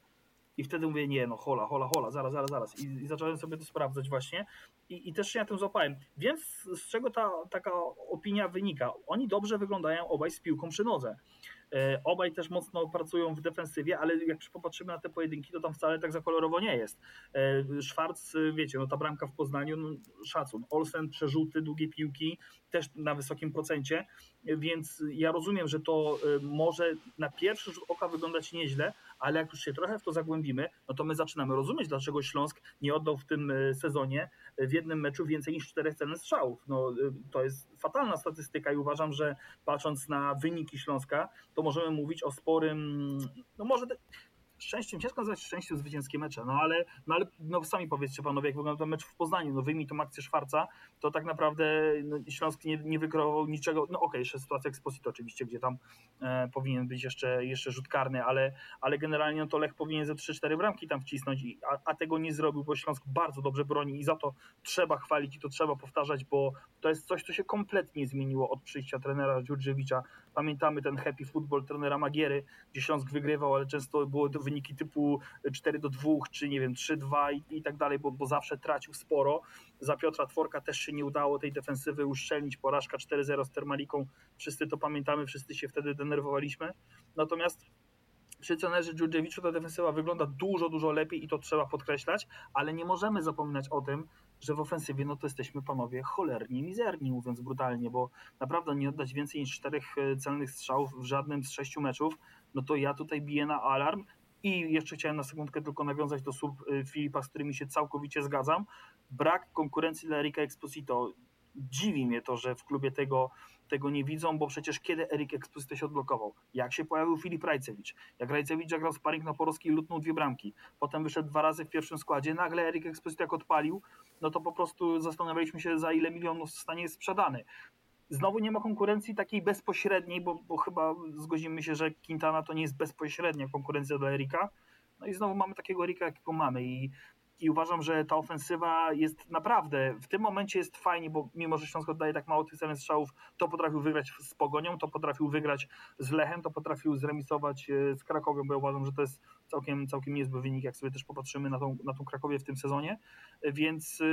S4: I wtedy mówię, nie no, hola, hola, hola, zaraz, zaraz, zaraz. I, i zacząłem sobie to sprawdzać właśnie i, i też się na tym złapałem. Więc z czego ta taka opinia wynika? Oni dobrze wyglądają obaj z piłką przy nodze. E, obaj też mocno pracują w defensywie, ale jak popatrzymy na te pojedynki, to tam wcale tak za kolorowo nie jest. E, Szwarc, wiecie, no ta bramka w Poznaniu, no, szacun. Olsen, przerzuty, długie piłki, też na wysokim procencie, więc ja rozumiem, że to może na pierwszy rzut oka wyglądać nieźle, ale jak już się trochę w to zagłębimy, no to my zaczynamy rozumieć, dlaczego Śląsk nie oddał w tym sezonie w jednym meczu więcej niż czterech celnych strzałów. No, to jest fatalna statystyka i uważam, że patrząc na wyniki Śląska, to możemy mówić o sporym, no może szczęściem, ciężko nazwać szczęściem zwycięskie mecze, no ale, no ale no sami powiedzcie panowie, jak wygląda mecz w Poznaniu, no wyjmij tą akcję Szwarca, to tak naprawdę no, Śląsk nie, nie wykreował niczego, no okej, okay, jeszcze sytuacja Exposito oczywiście, gdzie tam e, powinien być jeszcze, jeszcze rzut karny, ale, ale generalnie no, to Lech powinien ze 3-4 bramki tam wcisnąć, a, a tego nie zrobił, bo Śląsk bardzo dobrze broni i za to trzeba chwalić i to trzeba powtarzać, bo to jest coś, co się kompletnie zmieniło od przyjścia trenera Dziurdziewicza. Pamiętamy ten happy football trenera Magiery, gdzie Śląsk wygrywał, ale często było to wyniki typu 4 do 2, czy nie wiem, 3-2 i, i tak dalej, bo, bo zawsze tracił sporo. Za Piotra Tworka też się nie udało tej defensywy uszczelnić, porażka 4-0 z Termaliką, wszyscy to pamiętamy, wszyscy się wtedy denerwowaliśmy. Natomiast przy trenerze Dżurdżewiczu ta defensywa wygląda dużo, dużo lepiej i to trzeba podkreślać, ale nie możemy zapominać o tym, że w ofensywie no to jesteśmy panowie cholernie mizerni, mówiąc brutalnie, bo naprawdę nie oddać więcej niż czterech e, celnych strzałów w żadnym z sześciu meczów, no to ja tutaj biję na alarm i jeszcze chciałem na sekundkę tylko nawiązać do słów e, Filipa, z którymi się całkowicie zgadzam. Brak konkurencji dla Erika Exposito. Dziwi mnie to, że w klubie tego tego nie widzą, bo przecież kiedy Erik Exposito się odblokował? Jak się pojawił Filip Rajcewicz? Jak Rajcewicz zagrał sparring na Porowski i lutnął dwie bramki. Potem wyszedł dwa razy w pierwszym składzie. Nagle Erik Exposito jak odpalił, no to po prostu zastanawialiśmy się za ile milionów zostanie sprzedany. Znowu nie ma konkurencji takiej bezpośredniej, bo, bo chyba zgodzimy się, że Quintana to nie jest bezpośrednia konkurencja dla Erika. No i znowu mamy takiego Erika, jakiego mamy i i uważam, że ta ofensywa jest naprawdę, w tym momencie jest fajnie, bo mimo, że Śląsk oddaje tak mało tych celnych strzałów, to potrafił wygrać z Pogonią, to potrafił wygrać z Lechem, to potrafił zremisować e, z Krakowią, bo ja uważam, że to jest całkiem, całkiem niezły wynik, jak sobie też popatrzymy na tą, na tą Krakowię w tym sezonie, więc e,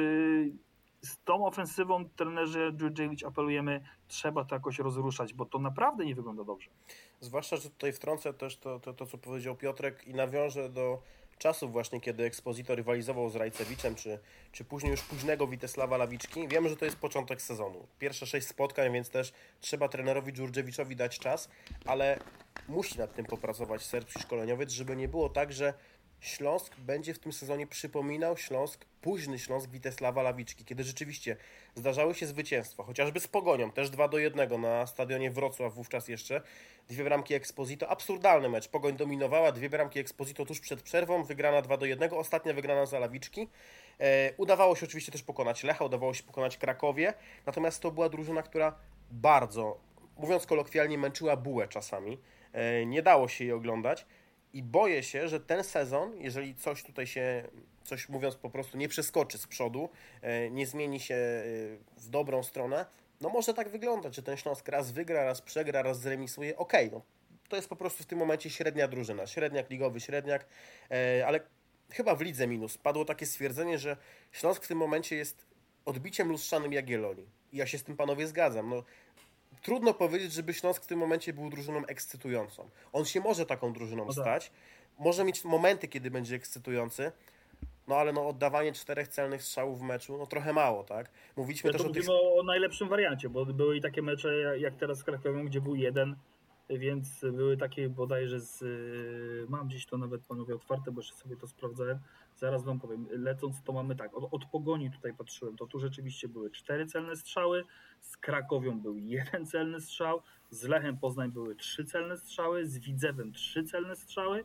S4: z tą ofensywą trenerzy Djurdjevic apelujemy, trzeba to jakoś rozruszać, bo to naprawdę nie wygląda dobrze.
S5: Zwłaszcza, że tutaj wtrącę też to, to, to co powiedział Piotrek i nawiążę do czasów właśnie, kiedy Exposito rywalizował z Rajcewiczem, czy, czy później już późnego Witesława Lawiczki. Wiemy, że to jest początek sezonu. Pierwsze sześć spotkań, więc też trzeba trenerowi Dżurdziewiczowi dać czas, ale musi nad tym popracować serbski szkoleniowiec, żeby nie było tak, że Śląsk będzie w tym sezonie przypominał Śląsk, późny Śląsk Witesława Lawiczki, kiedy rzeczywiście zdarzały się zwycięstwa, chociażby z Pogonią, też 2 do 1 na stadionie Wrocław wówczas jeszcze, dwie bramki Exposito, absurdalny mecz, Pogoń dominowała, dwie bramki Exposito tuż przed przerwą, wygrana 2 do 1, ostatnia wygrana za Lawiczki. E, udawało się oczywiście też pokonać Lecha, udawało się pokonać Krakowie, natomiast to była drużyna, która bardzo, mówiąc kolokwialnie, męczyła bułę czasami, e, nie dało się jej oglądać, i boję się, że ten sezon, jeżeli coś tutaj się, coś mówiąc po prostu nie przeskoczy z przodu, e, nie zmieni się e, w dobrą stronę, no może tak wyglądać, że ten Śląsk raz wygra, raz przegra, raz zremisuje. Okej, okay, no to jest po prostu w tym momencie średnia drużyna, średniak ligowy, średniak, e, ale chyba w lidze minus. Padło takie stwierdzenie, że Śląsk w tym momencie jest odbiciem lustrzanym Jagiellonii. I ja się z tym panowie zgadzam. No, trudno powiedzieć, żeby Śląsk w tym momencie był drużyną ekscytującą. On się może taką drużyną no tak. stać. Może mieć momenty, kiedy będzie ekscytujący, no ale no oddawanie czterech celnych strzałów w meczu, no trochę mało, tak?
S4: Mówiliśmy ja też o tych... o najlepszym wariancie, bo były i takie mecze jak teraz z Krakowią, gdzie był jeden, więc były takie bodajże z... Mam gdzieś to nawet panowie otwarte, bo jeszcze sobie to sprawdzałem. Zaraz wam powiem. Lecąc to mamy tak, od, od pogoni tutaj patrzyłem, to tu rzeczywiście były cztery celne strzały, z Krakowią był jeden celny strzał, z Lechem Poznań były trzy celne strzały, z Widzewem trzy celne strzały,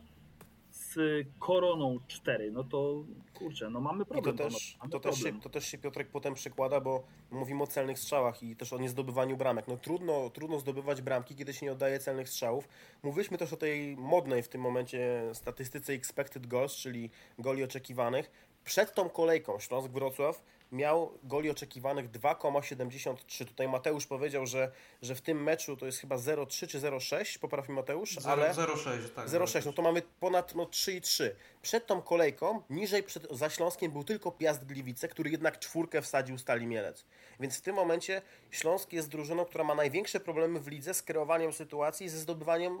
S4: z Koroną cztery. No to kurczę, no mamy problem.
S5: I to też, to, też się, to też się Piotrek potem przekłada, bo mówimy o celnych strzałach i też o niezdobywaniu bramek. No trudno, trudno zdobywać bramki, kiedy się nie oddaje celnych strzałów. Mówiliśmy też o tej modnej w tym momencie statystyce expected goals, czyli goli oczekiwanych. Przed tą kolejką Śląsk-Wrocław miał goli oczekiwanych 2,73. Tutaj Mateusz powiedział, że, że w tym meczu to jest chyba 0,3 czy 0,6, poprawi Mateusz, 0, ale
S3: 0,6, tak.
S5: 0,6, no to mamy ponad no, 3,3. Przed tą kolejką, niżej przed, za Śląskiem był tylko Piast Gliwice, który jednak czwórkę wsadził Stali Mielec. Więc w tym momencie Śląsk jest drużyną, która ma największe problemy w lidze z kreowaniem sytuacji, ze zdobywaniem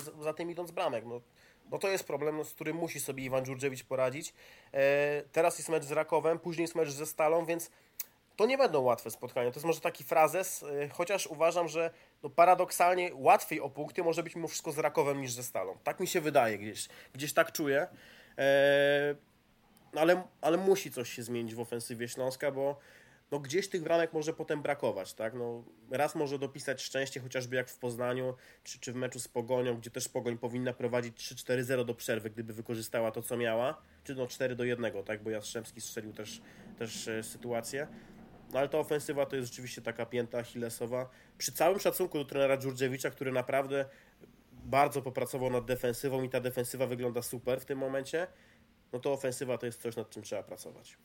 S5: za, za tym idąc bramek. No, no to jest problem, no, z którym musi sobie Iwan Dżurdziewicz poradzić. E, teraz jest mecz z Rakowem, później jest mecz ze Stalą, więc to nie będą łatwe spotkania. To jest może taki frazes, e, chociaż uważam, że no paradoksalnie łatwiej o punkty może być mimo wszystko z Rakowem niż ze Stalą. Tak mi się wydaje gdzieś, gdzieś tak czuję. E, ale, ale musi coś się zmienić w ofensywie Śląska, bo no gdzieś tych bramek może potem brakować, tak? No, raz może dopisać szczęście, chociażby jak w Poznaniu, czy, czy w meczu z Pogonią, gdzie też Pogoń powinna prowadzić 3-4-0 do przerwy, gdyby wykorzystała to, co miała, czy no 4 do 1, tak? Bo Jastrzębski strzelił też, też e, sytuację. No ale ta ofensywa to jest rzeczywiście taka pięta achillesowa. Przy całym szacunku do trenera Dżurdziewicza, który naprawdę bardzo popracował nad defensywą i ta defensywa wygląda super w tym momencie, no to ofensywa to jest coś, nad czym trzeba pracować.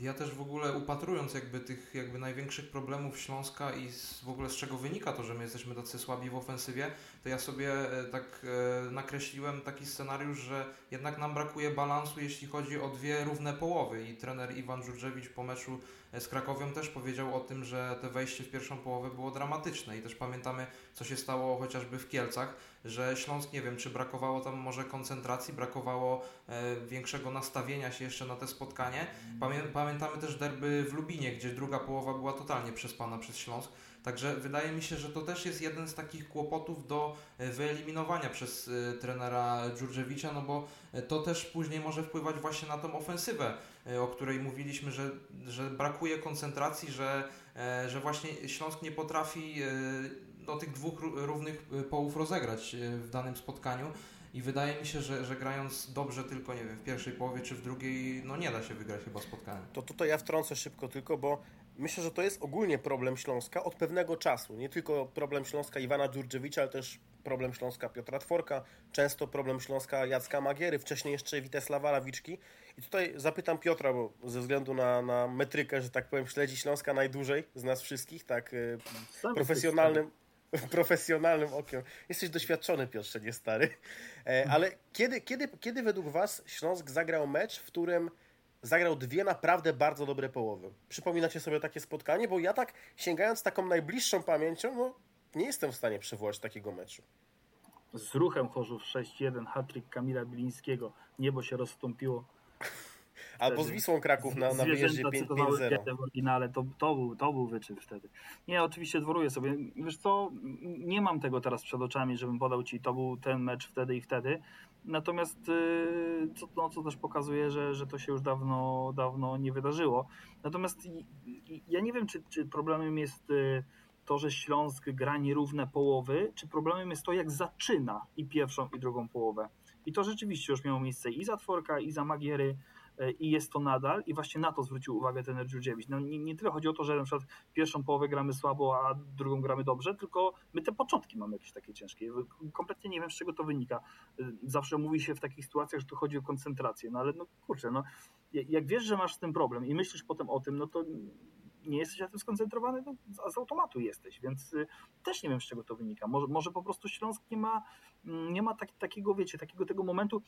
S3: Ja też w ogóle upatrując jakby tych jakby największych problemów Śląska i z, w ogóle z czego wynika to, że my jesteśmy tacy słabi w ofensywie, to ja sobie e, tak e, nakreśliłem taki scenariusz, że jednak nam brakuje balansu, jeśli chodzi o dwie równe połowy i trener Iwan Żurżewicz po meczu z Krakowią też powiedział o tym, że te wejście w pierwszą połowę było dramatyczne i też pamiętamy, co się stało chociażby w Kielcach, że Śląsk, nie wiem, czy brakowało tam może koncentracji, brakowało e, większego nastawienia się jeszcze na te spotkanie. Pamię pamiętamy też derby w Lubinie, gdzie druga połowa była totalnie przespana przez Śląsk. Także wydaje mi się, że to też jest jeden z takich kłopotów do e, wyeliminowania przez y, trenera Dżurżewicza, no bo to też później może wpływać właśnie na tą ofensywę, o której mówiliśmy, że, że brakuje koncentracji, że, y, że właśnie Śląsk nie potrafi no, tych dwóch równych połów rozegrać w danym spotkaniu. I wydaje mi się, że, że grając dobrze tylko, nie wiem, w pierwszej połowie czy w drugiej, no nie da się wygrać chyba spotkania.
S5: To tutaj ja wtrącę szybko tylko, bo myślę, że to jest ogólnie problem Śląska od pewnego czasu. Nie tylko problem Śląska Iwana Dżurdziewicza, ale też problem Śląska Piotra Tworka, często problem Śląska Jacka Magiery, wcześniej jeszcze Witesława Lawiczki. I tutaj zapytam Piotra, bo ze względu na, na metrykę, że tak powiem, śledzi Śląska najdłużej z nas wszystkich, tak y, profesjonalnym, profesjonalnym okiem. Jesteś doświadczony, Piotrze, nie stary. E, ale kiedy, kiedy, kiedy według Was Śląsk zagrał mecz, w którym zagrał dwie naprawdę bardzo dobre połowy? Przypominacie sobie takie spotkanie? Bo ja tak, sięgając taką najbliższą pamięcią, no nie jestem w stanie przywołać takiego meczu.
S4: Z ruchem Chorzów 6-1, hat-trick Kamila Bilińskiego. Niebo się rozstąpiło.
S5: Albo z Wisłą Kraków na, na wyjeździe 5-0.
S4: w oryginale, to, to, był, to był wyczyn wtedy. Nie, oczywiście dworuję sobie. Wiesz co, nie mam tego teraz przed oczami, żebym podał Ci, to był ten mecz wtedy i wtedy. Natomiast y, co, no, co też pokazuje, że, że to się już dawno, dawno nie wydarzyło. Natomiast ja nie wiem, czy, czy problemem jest y, to, że Śląsk gra nierówne połowy, czy problemem jest to, jak zaczyna i pierwszą, i drugą połowę. I to rzeczywiście już miało miejsce i za Tworka, i za Magiery, i jest to nadal i właśnie na to zwrócił uwagę ten Dżurdziewicz. No nie, nie tyle chodzi o to, że na przykład pierwszą połowę gramy słabo, a drugą gramy dobrze, tylko my te początki mamy jakieś takie ciężkie. Kompletnie nie wiem, z czego to wynika. E, zawsze mówi się w takich sytuacjach, że tu chodzi o koncentrację, no ale no kurczę, no jak wiesz, że masz z tym problem i myślisz potem o tym, no to nie jesteś na tym skoncentrowany, no, z automatu jesteś, więc y, też nie wiem, z czego to wynika. Może, może po prostu Śląsk nie ma, mm, nie ma tak, takiego, wiecie, takiego tego momentu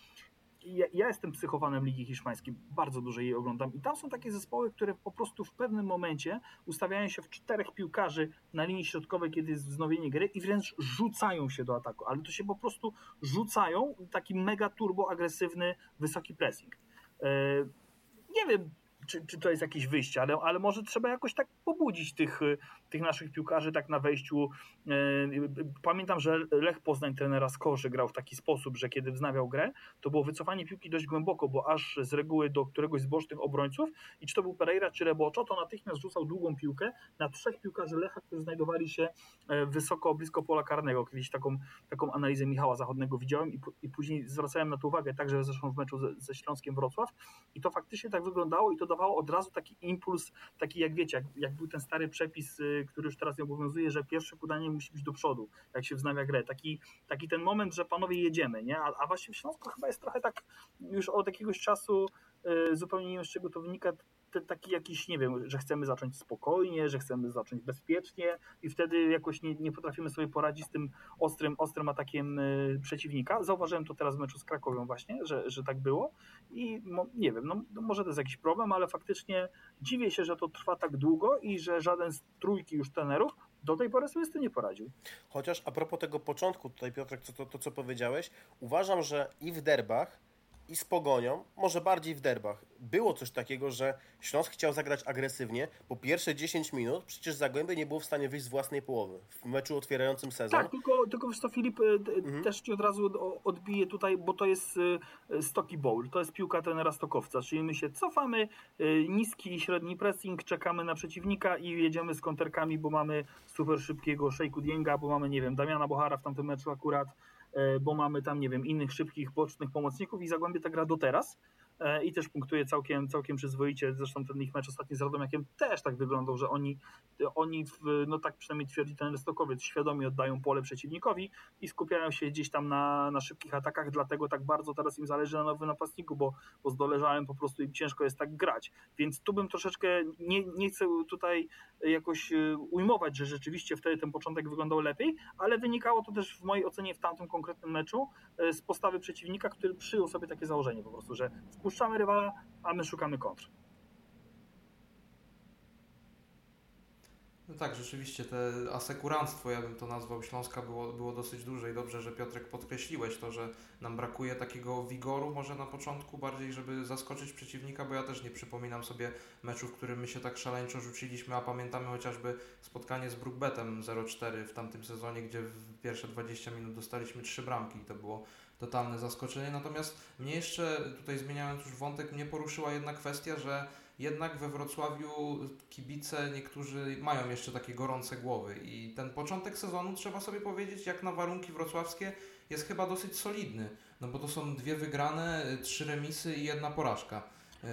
S4: ja, ja, jestem psychowanem Ligi Hiszpańskiej, bardzo dużo jej oglądam i tam są takie zespoły, które po prostu w pewnym momencie ustawiają się w czterech piłkarzy na linii środkowej, kiedy jest wznowienie gry i wręcz rzucają się do ataku, ale to się po prostu rzucają, taki mega turbo agresywny, wysoki pressing. E, nie wiem, czy, czy to jest jakieś wyjście, ale, ale może trzeba jakoś tak pobudzić tych, tych naszych piłkarzy tak na wejściu. E, pamiętam, że Lech Poznań trenera Skorzy grał w taki sposób, że kiedy wznawiał grę, to było wycofanie piłki dość głęboko, bo aż z reguły do któregoś z bocznych obrońców i czy to był Pereira czy Reboczo, to natychmiast rzucał długą piłkę na trzech piłkarzy Lecha, którzy znajdowali się e, wysoko, blisko pola karnego. Kiedyś taką, taką analizę Michała Zachodnego widziałem i, i później zwracałem na to uwagę, także zresztą w meczu ze, ze Śląskiem Wrocław i to faktycznie tak wyglądało i to od razu taki impuls, taki jak wiecie, jak, jak był ten stary przepis, y, który już teraz nie obowiązuje, że pierwsze podanie musi być do przodu, jak się wznawia grę. Taki, taki ten moment, że panowie jedziemy, nie? A, a właśnie w Śląsku chyba jest trochę tak już od jakiegoś czasu, y, zupełnie nie wiem z czego to wynika, taki jakiś, nie wiem, że chcemy zacząć spokojnie, że chcemy zacząć bezpiecznie i wtedy jakoś nie, nie potrafimy sobie poradzić z tym ostrym, ostrym atakiem y, przeciwnika. Zauważyłem to teraz w meczu z Krakowią właśnie, że, że tak było i nie wiem, no, no, może to jest jakiś problem, ale faktycznie dziwię się, że to trwa tak długo i że żaden z trójki już trenerów do tej pory sobie z tym nie poradził.
S5: Chociaż a propos tego początku, tutaj Piotrek, to, to, to co powiedziałeś, uważam, że i w derbach, i z Pogonią, może bardziej w derbach, było coś takiego, że Śląsk chciał zagrać agresywnie, bo pierwsze 10 minut przecież Zagłębie nie było w stanie wyjść z własnej połowy w meczu otwierającym sezon.
S4: Tak, tylko, tylko wiesz co, Filip, e, d-
S5: Mhm.
S4: też ci od razu od- odbiję tutaj, bo to jest e, Stoki Bowl, to jest piłka trenera Stokowca, czyli my się cofamy, e, niski, średni pressing, czekamy na przeciwnika i jedziemy z konterkami, bo mamy super szybkiego Szejku Dienga, bo mamy, nie wiem, Damiana Bohara w tamtym meczu akurat, e, bo mamy tam, nie wiem, innych szybkich, bocznych pomocników i Zagłębie ta gra do teraz. e, i też punktuje całkiem, całkiem przyzwoicie. Zresztą ten ich mecz ostatni z Radomiakiem też tak wyglądał, że oni, oni w, no tak przynajmniej twierdzi ten Stokowiec, świadomie oddają pole przeciwnikowi i skupiają się gdzieś tam na, na szybkich atakach, dlatego tak bardzo teraz im zależy na nowym napastniku, bo, bo z doleżałem po prostu im ciężko jest tak grać. Więc tu bym troszeczkę, nie, nie chcę tutaj jakoś e, ujmować, że rzeczywiście wtedy ten początek wyglądał lepiej, ale wynikało to też w mojej ocenie w tamtym konkretnym meczu e, z postawy przeciwnika, który przyjął sobie takie założenie po prostu, że wpuszczamy rywala, a my szukamy kontr.
S3: No tak, rzeczywiście te asekuranstwo, ja bym to nazwał Śląska, było, było dosyć duże i dobrze, że Piotrek podkreśliłeś to, że nam brakuje takiego wigoru może na początku bardziej, żeby zaskoczyć przeciwnika, bo ja też nie przypominam sobie meczu, w którym my się tak szaleńczo rzuciliśmy, a pamiętamy chociażby spotkanie z Brookbetem 0-4 w tamtym sezonie, gdzie w pierwsze 20 minut dostaliśmy trzy bramki i to było totalne zaskoczenie. Natomiast mnie jeszcze, tutaj zmieniając już wątek, mnie poruszyła jedna kwestia, że jednak we Wrocławiu kibice niektórzy mają jeszcze takie gorące głowy i ten początek sezonu trzeba sobie powiedzieć, jak na warunki wrocławskie jest chyba dosyć solidny, no bo to są dwie wygrane, trzy remisy i jedna porażka.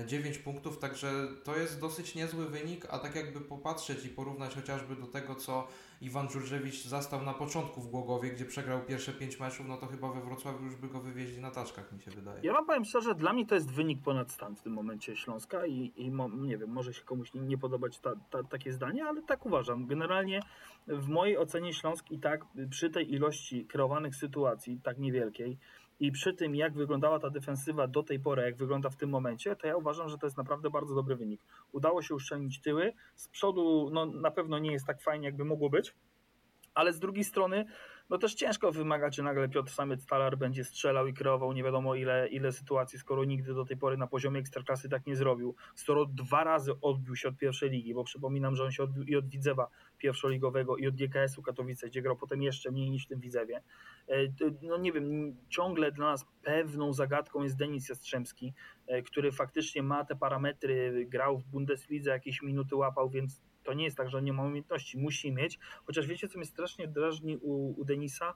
S3: 9 punktów, także to jest dosyć niezły wynik, a tak jakby popatrzeć i porównać chociażby do tego, co Iwan Dżurżewicz zastał na początku w Głogowie, gdzie przegrał pierwsze 5 meczów, no to chyba we Wrocławiu już by go wywieźli na taczkach, mi się wydaje.
S4: Ja wam powiem szczerze, dla mnie to jest wynik ponad stan w tym momencie Śląska i, i nie wiem, może się komuś nie, nie podobać ta, ta, takie zdanie, ale tak uważam. Generalnie w mojej ocenie Śląsk i tak przy tej ilości kreowanych sytuacji, tak niewielkiej, i przy tym, jak wyglądała ta defensywa do tej pory, jak wygląda w tym momencie, to ja uważam, że to jest naprawdę bardzo dobry wynik. Udało się uszczelnić tyły. Z przodu no, na pewno nie jest tak fajnie, jakby mogło być, ale z drugiej strony, no też ciężko wymagać, że nagle Piotr Samiec-Talar będzie strzelał i kreował nie wiadomo ile, ile sytuacji, skoro nigdy do tej pory na poziomie ekstraklasy tak nie zrobił. Skoro dwa razy odbił się od pierwszej ligi, bo przypominam, że on się odbił i od Widzewa pierwszoligowego i od GKS-u Katowice, gdzie grał potem jeszcze mniej niż w tym Widzewie. No nie wiem, ciągle dla nas pewną zagadką jest Denis Jastrzębski, który faktycznie ma te parametry, grał w Bundeslidze, jakieś minuty łapał, więc to nie jest tak, że on nie ma umiejętności, musi mieć. Chociaż wiecie, co mnie strasznie drażni u, u Denisa?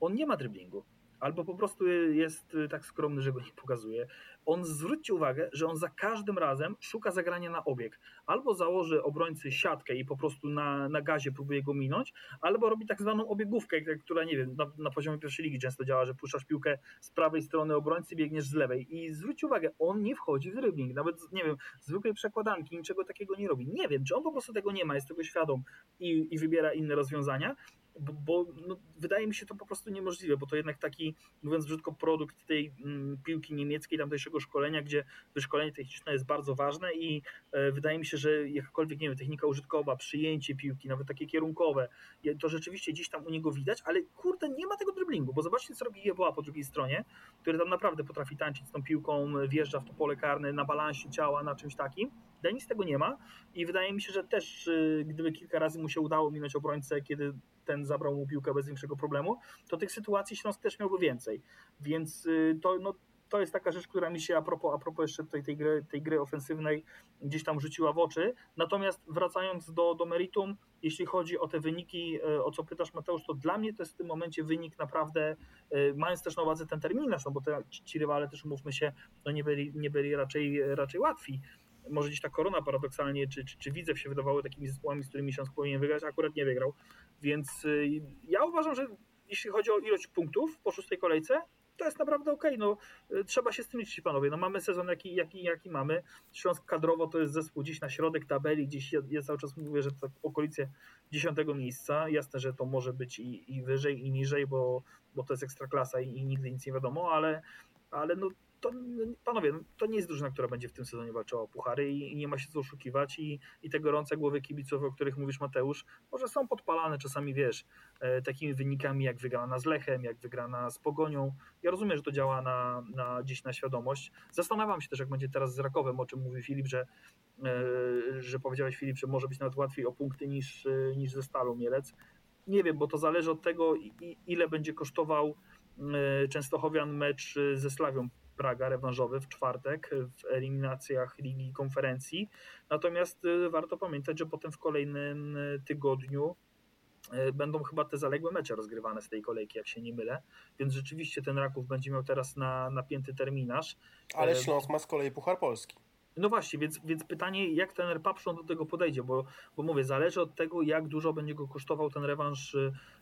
S4: On nie ma driblingu. Albo po prostu jest tak skromny, że go nie pokazuje. On zwróćcie uwagę, że on za każdym razem szuka zagrania na obieg. Albo założy obrońcy siatkę i po prostu na, na gazie próbuje go minąć, albo robi tak zwaną obiegówkę, która nie wiem, na, na poziomie pierwszej ligi często działa, że puszczasz piłkę z prawej strony obrońcy, biegniesz z lewej. I zwróćcie uwagę, on nie wchodzi w dribbling. Nawet, nie wiem, zwykłej przekładanki, niczego takiego nie robi. Nie wiem, czy on po prostu tego nie ma, jest tego świadom i, i wybiera inne rozwiązania, bo, bo no, wydaje mi się to po prostu niemożliwe, bo to jednak taki, mówiąc brzydko, produkt tej mm, piłki niemieckiej, tamtejszego szkolenia, gdzie wyszkolenie techniczne jest bardzo ważne i e, wydaje mi się, że jakakolwiek, nie wiem, technika użytkowa, przyjęcie piłki, nawet takie kierunkowe, to rzeczywiście gdzieś tam u niego widać, ale kurde, nie ma tego driblingu, bo zobaczcie, co robi Jeboa po drugiej stronie, który tam naprawdę potrafi tańczyć z tą piłką, wjeżdża w to pole karne na balansie ciała, na czymś takim. Denis tego nie ma i wydaje mi się, że też gdyby kilka razy mu się udało minąć obrońcę, kiedy ten zabrał mu piłkę bez większego problemu, to tych sytuacji Śląsk też miałby więcej. Więc to, no, to jest taka rzecz, która mi się a propos, a propos jeszcze tutaj tej gry, tej gry ofensywnej gdzieś tam rzuciła w oczy. Natomiast wracając do, do meritum, jeśli chodzi o te wyniki, o co pytasz Mateusz, to dla mnie to jest w tym momencie wynik naprawdę, mając też na uwadze ten terminarz, no bo te, ci rywale też, umówmy się, no nie byli, nie byli raczej, raczej łatwi może gdzieś ta korona paradoksalnie, czy, czy, czy Widzew się wydawały takimi zespołami, z którymi Śląsk powinien wygrać, akurat nie wygrał. Więc y, ja uważam, że jeśli chodzi o ilość punktów po szóstej kolejce, to jest naprawdę. Okay. No, y, trzeba się z tym liczyć, panowie. No, mamy sezon, jaki, jaki, jaki mamy. Śląsk kadrowo to jest zespół gdzieś na środek tabeli, gdzieś ja, ja cały czas mówię, że to tak okolice dziesiątego miejsca. Jasne, że to może być i, i wyżej, i niżej, bo, bo to jest ekstraklasa i, i nigdy nic nie wiadomo, ale, ale no, to panowie, no, to nie jest drużyna, która będzie w tym sezonie walczyła o puchary i, i nie ma się co oszukiwać i, i te gorące głowy kibiców, o których mówisz Mateusz, może są podpalane czasami, wiesz, e, takimi wynikami jak wygrana z Lechem, jak wygrana z Pogonią. Ja rozumiem, że to działa na, na dziś na świadomość. Zastanawiam się też, jak będzie teraz z Rakowem, o czym mówi Filip, że, e, że powiedziałeś Filip, że może być nawet łatwiej o punkty niż, e, niż ze Stalą Mielec. Nie wiem, bo to zależy od tego, ile będzie kosztował e, Częstochowian mecz ze Slawią Praga rewanżowy w czwartek w eliminacjach Ligi Konferencji. Natomiast y, warto pamiętać, że potem w kolejnym y, tygodniu y, będą chyba te zaległe mecze rozgrywane z tej kolejki, jak się nie mylę. Więc rzeczywiście ten Raków będzie miał teraz na napięty terminarz.
S5: Ale
S4: E,
S5: Śląsk ma z kolei Puchar Polski.
S4: No właśnie, więc, więc pytanie, jak ten Papszon do tego podejdzie, bo, bo mówię, zależy od tego, jak dużo będzie go kosztował ten rewanż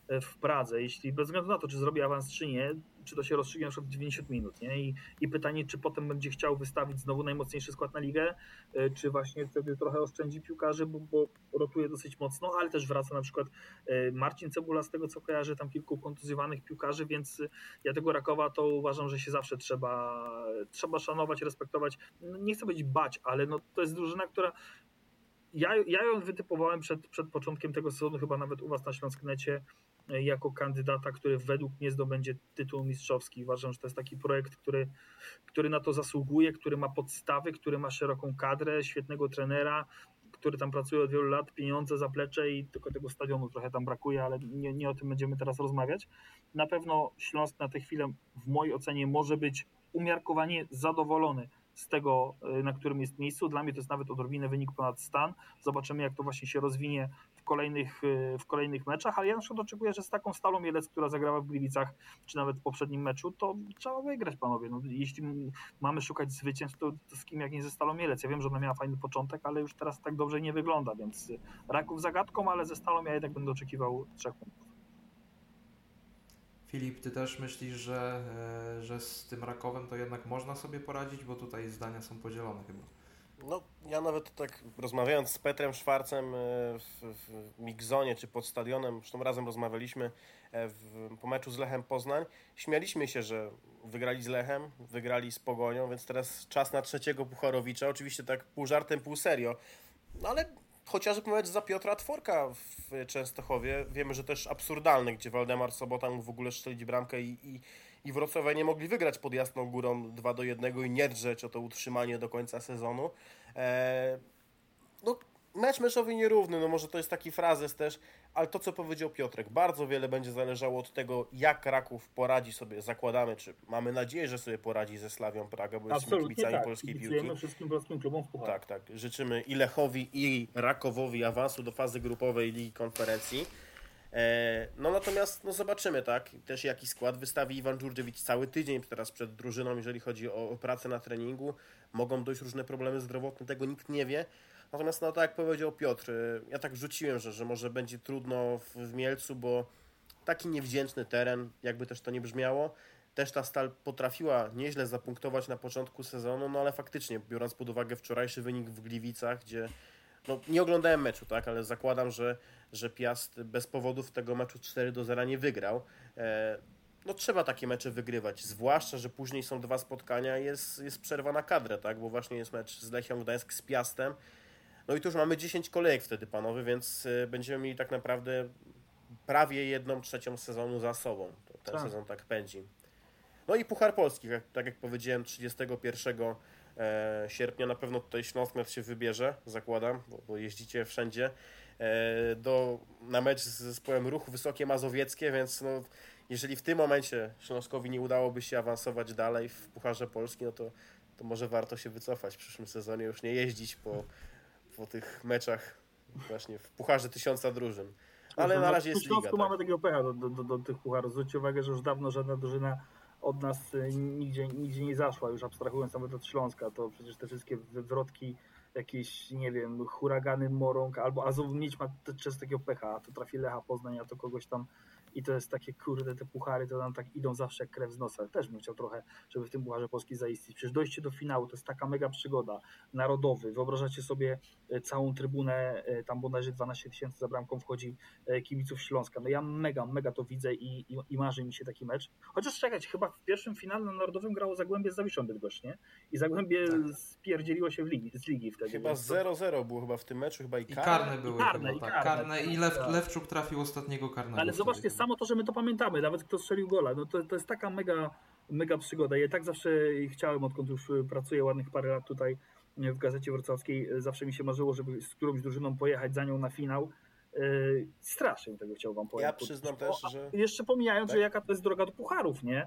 S4: w Pradze. Jeśli bez względu na to, czy zrobi awans, czy nie, czy to się rozstrzygnie na przykład w 90 minut, nie? I, I pytanie, czy potem będzie chciał wystawić znowu najmocniejszy skład na ligę, y, czy właśnie wtedy trochę oszczędzi piłkarzy, bo, bo rotuje dosyć mocno, ale też wraca na przykład y, Marcin Cebula, z tego co kojarzy, tam kilku kontuzjowanych piłkarzy, więc ja tego Rakowa to uważam, że się zawsze trzeba, trzeba szanować, respektować. No, nie chcę być bać, ale no, to jest drużyna, która ja, ja ją wytypowałem przed, przed początkiem tego sezonu, chyba nawet u Was na Śląsknecie, e, jako kandydata, który według mnie zdobędzie tytuł mistrzowski. Uważam, że to jest taki projekt, który, który na to zasługuje, który ma podstawy, który ma szeroką kadrę, świetnego trenera, który tam pracuje od wielu lat, pieniądze, zaplecze i tylko tego stadionu trochę tam brakuje, ale nie, nie o tym będziemy teraz rozmawiać. Na pewno Śląsk na tę chwilę w mojej ocenie może być umiarkowanie zadowolony z tego, y, na którym jest miejscu. Dla mnie to jest nawet odrobinę wynik ponad stan. Zobaczymy, jak to właśnie się rozwinie kolejnych, y, w kolejnych meczach, ale ja na przykład oczekuję, że z taką Stalą Mielec, która zagrała w Gliwicach, czy nawet w poprzednim meczu, to trzeba wygrać, panowie. No, jeśli mamy szukać zwycięstw, to, to z kim jak nie ze Stalą Mielec. Ja wiem, że ona miała fajny początek, ale już teraz tak dobrze nie wygląda, więc y, Raków zagadką, ale ze Stalą ja jednak będę oczekiwał trzech punktów.
S3: Filip, ty też myślisz, że, e, że z tym Rakowem to jednak można sobie poradzić, bo tutaj zdania są podzielone chyba.
S5: No, ja nawet tak rozmawiając z Petrem Szwarcem e, w, w Migzonie czy pod stadionem, zresztą razem rozmawialiśmy e, w, po meczu z Lechem Poznań, śmialiśmy się, że wygrali z Lechem, wygrali z Pogonią, więc teraz czas na trzeciego Pucharowicza, oczywiście tak pół żartem, pół serio, no ale chociażby mecz za Piotra Tworka w Częstochowie, wiemy, że też absurdalny, gdzie Waldemar Sobota mógł w ogóle strzelić bramkę i, i, i Wrocławia nie mogli wygrać pod Jasną Górą 2 do 1 i nie drzeć o to utrzymanie do końca sezonu. Eee, no, mecz meczowy nierówny, no może to jest taki frazes też, ale to co powiedział Piotrek, bardzo wiele będzie zależało od tego, jak Raków poradzi sobie, zakładamy, czy mamy nadzieję, że sobie poradzi ze Slawią Praga, bo jesteśmy kibicami polskiej piłki.
S4: Kibicujemy wszystkim polskim klubom w pucharze.
S5: Tak, tak. Życzymy i Lechowi, i Rakowowi awansu do fazy grupowej Ligi Konferencji. E, No natomiast no zobaczymy, tak, też jaki skład wystawi Iwan Dżurdziewicz cały tydzień teraz przed drużyną, jeżeli chodzi o, o pracę na treningu. Mogą dojść różne problemy zdrowotne, tego nikt nie wie. Natomiast no tak jak powiedział Piotr, e, ja tak rzuciłem, że, że może będzie trudno w, w Mielcu, bo taki niewdzięczny teren, jakby też to nie brzmiało. Też ta stal potrafiła nieźle zapunktować na początku sezonu, no ale faktycznie, biorąc pod uwagę wczorajszy wynik w Gliwicach, gdzie no, nie oglądałem meczu, tak, ale zakładam, że, że Piast bez powodów tego meczu 4 do 0 nie wygrał. E, no trzeba takie mecze wygrywać, zwłaszcza, że później są dwa spotkania, jest, jest przerwa na kadrę, tak, bo właśnie jest mecz z Lechią Gdańsk z Piastem. No i tu już mamy 10 kolejek wtedy, panowie, więc e, będziemy mieli tak naprawdę prawie jedną trzecią sezonu za sobą. Ten
S4: Tak.
S5: sezon tak pędzi. No i Puchar Polski, jak, tak jak powiedziałem, 31 e, sierpnia na pewno tutaj Śląsknet się wybierze, zakładam, bo, bo jeździcie wszędzie, do, na mecz z zespołem Ruch Wysokie Mazowieckie, więc no, jeżeli w tym momencie Śląskowi nie udałoby się awansować dalej w Pucharze Polski, no to, to może warto się wycofać w przyszłym sezonie, już nie jeździć po, po tych meczach właśnie w Pucharze Tysiąca Drużyn. Ale na razie jest liga.
S4: mamy
S5: Tak.
S4: takiego pecha do, do, do, do tych pucharów. Zwróćcie uwagę, że już dawno żadna drużyna od nas y, nigdzie, nigdzie nie zaszła, już abstrahując nawet od Śląska, to przecież te wszystkie wywrotki, jakieś, nie wiem, huragany Morąg, albo Azov Miedź ma te- często takiego pecha, to trafi Lecha Poznań, a to kogoś tam i to jest takie, kurde, te puchary to nam tak idą zawsze jak krew z nosa. Też bym chciał trochę, żeby w tym Pucharze Polski zaistnieć. Przecież dojście do finału to jest taka mega przygoda. Narodowy. Wyobrażacie sobie e, całą trybunę, e, tam bodajże 12 tysięcy za bramką wchodzi e, kibiców Śląska. No ja mega, mega to widzę i, i, i marzy mi się taki mecz. Chociaż czekać, chyba w pierwszym finale na Narodowym grało Zagłębie z Zawiszą Bydgoszcz, nie? I Zagłębie
S3: Tak.
S4: spierdzieliło się w ligi, z ligi wtedy.
S5: Chyba
S4: więc to-
S5: 0-0 było chyba w tym meczu, chyba i
S3: I
S5: karne.
S3: karne były
S4: karne,
S3: chyba,
S4: i
S3: tak.
S4: karne.
S3: Karne i Lew,
S4: Tak.
S3: Lewczuk trafił ostatniego karnego.
S4: Ale zobaczcie,
S3: chyba.
S4: Samo to, że my to pamiętamy, nawet kto strzelił gola, no to, to jest taka mega, mega przygoda. Ja tak zawsze chciałem, odkąd już y, pracuję ładnych parę lat tutaj y, w Gazecie Wrocławskiej, y, zawsze mi się marzyło, żeby z którąś drużyną pojechać za nią na finał. Strasznie tego chciał wam
S5: Ja
S4: powiedzieć.
S5: przyznam też, że...
S4: Jeszcze pomijając,
S5: Tak?
S4: że jaka to jest droga do pucharów, nie?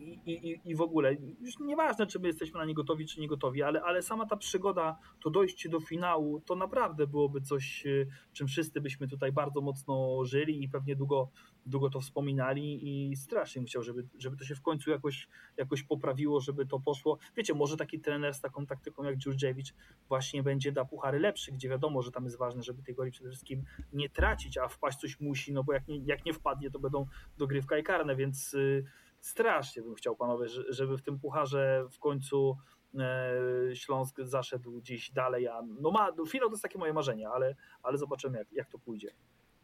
S4: I, i, i- w ogóle, już nieważne, czy my jesteśmy na nie gotowi, czy nie gotowi, ale, ale sama ta przygoda, to dojście do finału, to naprawdę byłoby coś, czym wszyscy byśmy tutaj bardzo mocno żyli i pewnie długo, długo to wspominali i strasznie chciał, żeby, żeby to się w końcu jakoś, jakoś poprawiło, żeby to poszło. Wiecie, może taki trener z taką taktyką jak Dżurdziewicz właśnie będzie da puchary lepszy, gdzie wiadomo, że tam jest ważne, żeby tej goli przede wszystkim nie tracić, a wpaść coś musi, no bo jak nie, jak nie wpadnie, to będą dogrywka i karne, więc y, strasznie bym chciał panowie, że- żeby w tym pucharze w końcu e, Śląsk zaszedł gdzieś dalej, a no ma, no, finał to jest takie moje marzenie, ale, ale zobaczymy jak, jak to pójdzie.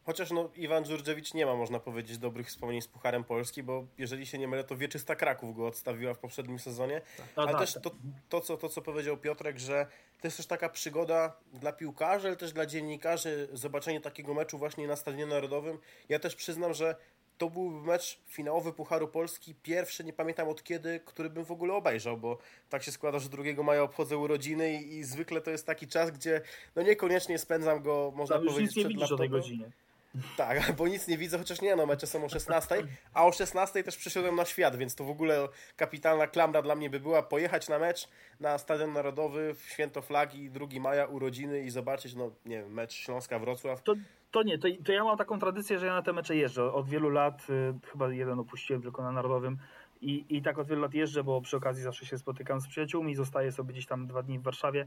S5: Chociaż no, Iwan Dżurdziewicz nie ma, można powiedzieć, dobrych wspomnień z Pucharem Polski, bo jeżeli się nie mylę, to Wieczysta Kraków go odstawiła w poprzednim sezonie.
S4: No
S5: Ale
S4: tak,
S5: też to, to, co, to, co powiedział Piotrek, że to jest też taka przygoda dla piłkarzy, ale też dla dziennikarzy, zobaczenie takiego meczu właśnie na Stadionie Narodowym. Ja też przyznam, że to byłby mecz finałowy Pucharu Polski, pierwszy, nie pamiętam od kiedy, który bym w ogóle obejrzał, bo tak się składa, że 2 maja obchodzę urodziny i, i zwykle to jest taki czas, gdzie no niekoniecznie spędzam go, można
S4: Tam już
S5: powiedzieć,
S4: nic nie
S5: przed
S4: o tej
S5: laptopem.
S4: godzinie.
S5: Tak, bo nic nie widzę, chociaż nie, no mecze są o 16, a o 16 też przyszedłem na świat, więc to w ogóle kapitalna klamra dla mnie by była pojechać na mecz na Stadion Narodowy w święto flagi 2 maja, urodziny i zobaczyć, no nie wiem, mecz Śląska-Wrocław.
S4: To, to nie, to, to ja mam taką tradycję, że ja na te mecze jeżdżę. Od wielu lat, y, chyba jeden opuściłem tylko na Narodowym i, i tak od wielu lat jeżdżę, bo przy okazji zawsze się spotykam z przyjaciółmi, zostaję sobie gdzieś tam dwa dni w Warszawie,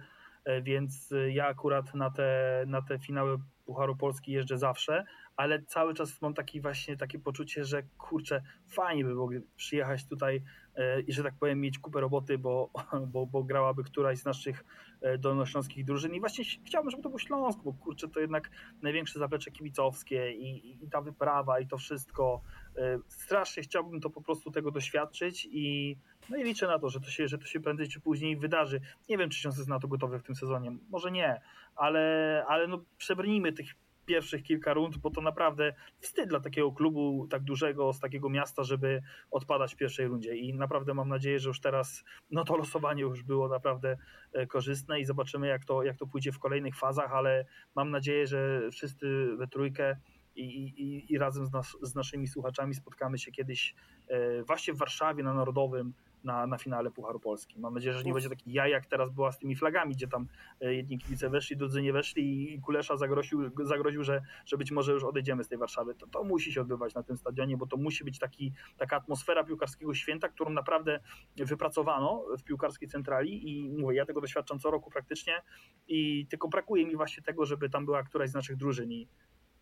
S4: więc y, ja akurat na te, na te finały Pucharu Polski jeżdżę zawsze, ale cały czas mam taki właśnie takie poczucie, że kurczę, fajnie by było przyjechać tutaj e, i że tak powiem mieć kupę roboty, bo, bo, bo grałaby któraś z naszych e, dolnośląskich drużyn i właśnie chciałbym, żeby to był Śląsk, bo kurczę, to jednak największe zaplecze kibicowskie i, i, ta wyprawa i to wszystko. E, Strasznie chciałbym to po prostu tego doświadczyć i no i liczę na to, że to się, że to się prędzej czy później wydarzy. Nie wiem, czy Śląsk jest na to gotowy w tym sezonie, może nie, ale, ale no przebrnijmy tych pierwszych kilka rund, bo to naprawdę wstyd dla takiego klubu tak dużego, z takiego miasta, żeby odpadać w pierwszej rundzie i naprawdę mam nadzieję, że już teraz no to losowanie już było naprawdę e, korzystne i zobaczymy jak to, jak to pójdzie w kolejnych fazach, ale mam nadzieję, że wszyscy we trójkę i, i, i razem z, nas, z naszymi słuchaczami spotkamy się kiedyś e, właśnie w Warszawie na Narodowym na, na finale Pucharu Polski. Mam nadzieję, że nie będzie taki jaj, jak teraz była z tymi flagami, gdzie tam e, jedni kibice weszli, drudzy nie weszli i Kulesza zagroził, zagroził że, że być może już odejdziemy z tej Warszawy. To, to musi się odbywać na tym stadionie, bo to musi być taki, taka atmosfera piłkarskiego święta, którą naprawdę wypracowano w piłkarskiej centrali i mówię, ja tego doświadczam co roku praktycznie i tylko brakuje mi właśnie tego, żeby tam była któraś z naszych drużyn i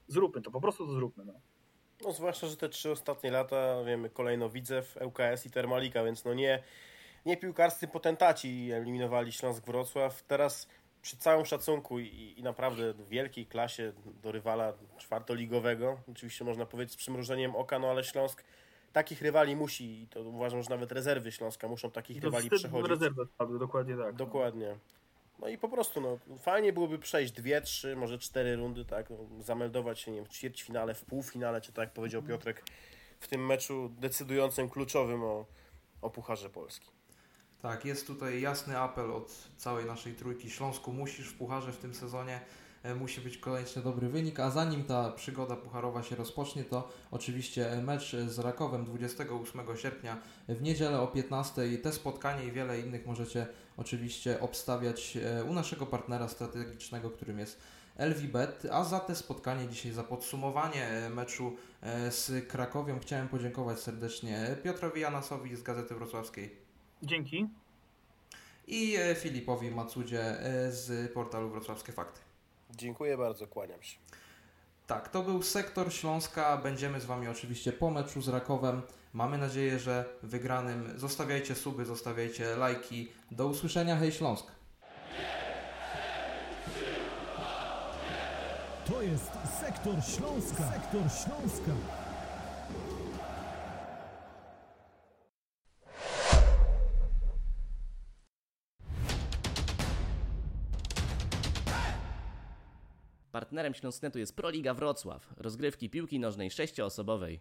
S4: zróbmy to, po prostu to zróbmy. No.
S5: No zwłaszcza, że te trzy ostatnie lata, wiemy, kolejno Widzew, ŁKS i Termalika, więc no nie, nie piłkarscy potentaci eliminowali Śląsk Wrocław. Teraz przy całym szacunku i, i naprawdę wielkiej klasie do rywala czwartoligowego, oczywiście można powiedzieć z przymrużeniem oka, no ale Śląsk takich rywali musi i to uważam, że nawet rezerwy Śląska muszą takich
S4: To
S5: rywali przechodzić.
S4: rezerwę spadły, dokładnie tak.
S5: Dokładnie. No i po prostu, no, fajnie byłoby przejść dwie, trzy, może cztery rundy, tak, no, zameldować się, nie wiem, w ćwierćfinale, w półfinale, czy tak jak powiedział Piotrek, w tym meczu decydującym, kluczowym o, o Pucharze Polski.
S3: Tak, jest tutaj jasny apel od całej naszej trójki. Śląsku musisz w pucharze w tym sezonie. e, Musi być koniecznie dobry wynik, a zanim ta przygoda pucharowa się rozpocznie, to oczywiście mecz z Rakowem 28 sierpnia w niedzielę o 15. Te spotkanie i wiele innych możecie oczywiście obstawiać e, u naszego partnera strategicznego, którym jest LVBet. A za te spotkanie dzisiaj, za podsumowanie e, meczu e, z Krakowią chciałem podziękować serdecznie Piotrowi Janasowi z Gazety Wrocławskiej
S4: Dzięki.
S3: i Filipowi Macudzie z portalu Wrocławskie Fakty.
S5: Dziękuję bardzo, kłaniam się.
S3: Tak, to był sektor Śląska. Będziemy z Wami oczywiście po meczu z Rakowem. Mamy nadzieję, że wygranym. Zostawiajcie suby, zostawiajcie lajki. Do usłyszenia, hej Śląsk!
S2: To jest Sektor Śląska. Sektor Śląska.
S1: Partnerem Śląsknetu jest Proliga Wrocław, rozgrywki piłki nożnej sześcioosobowej.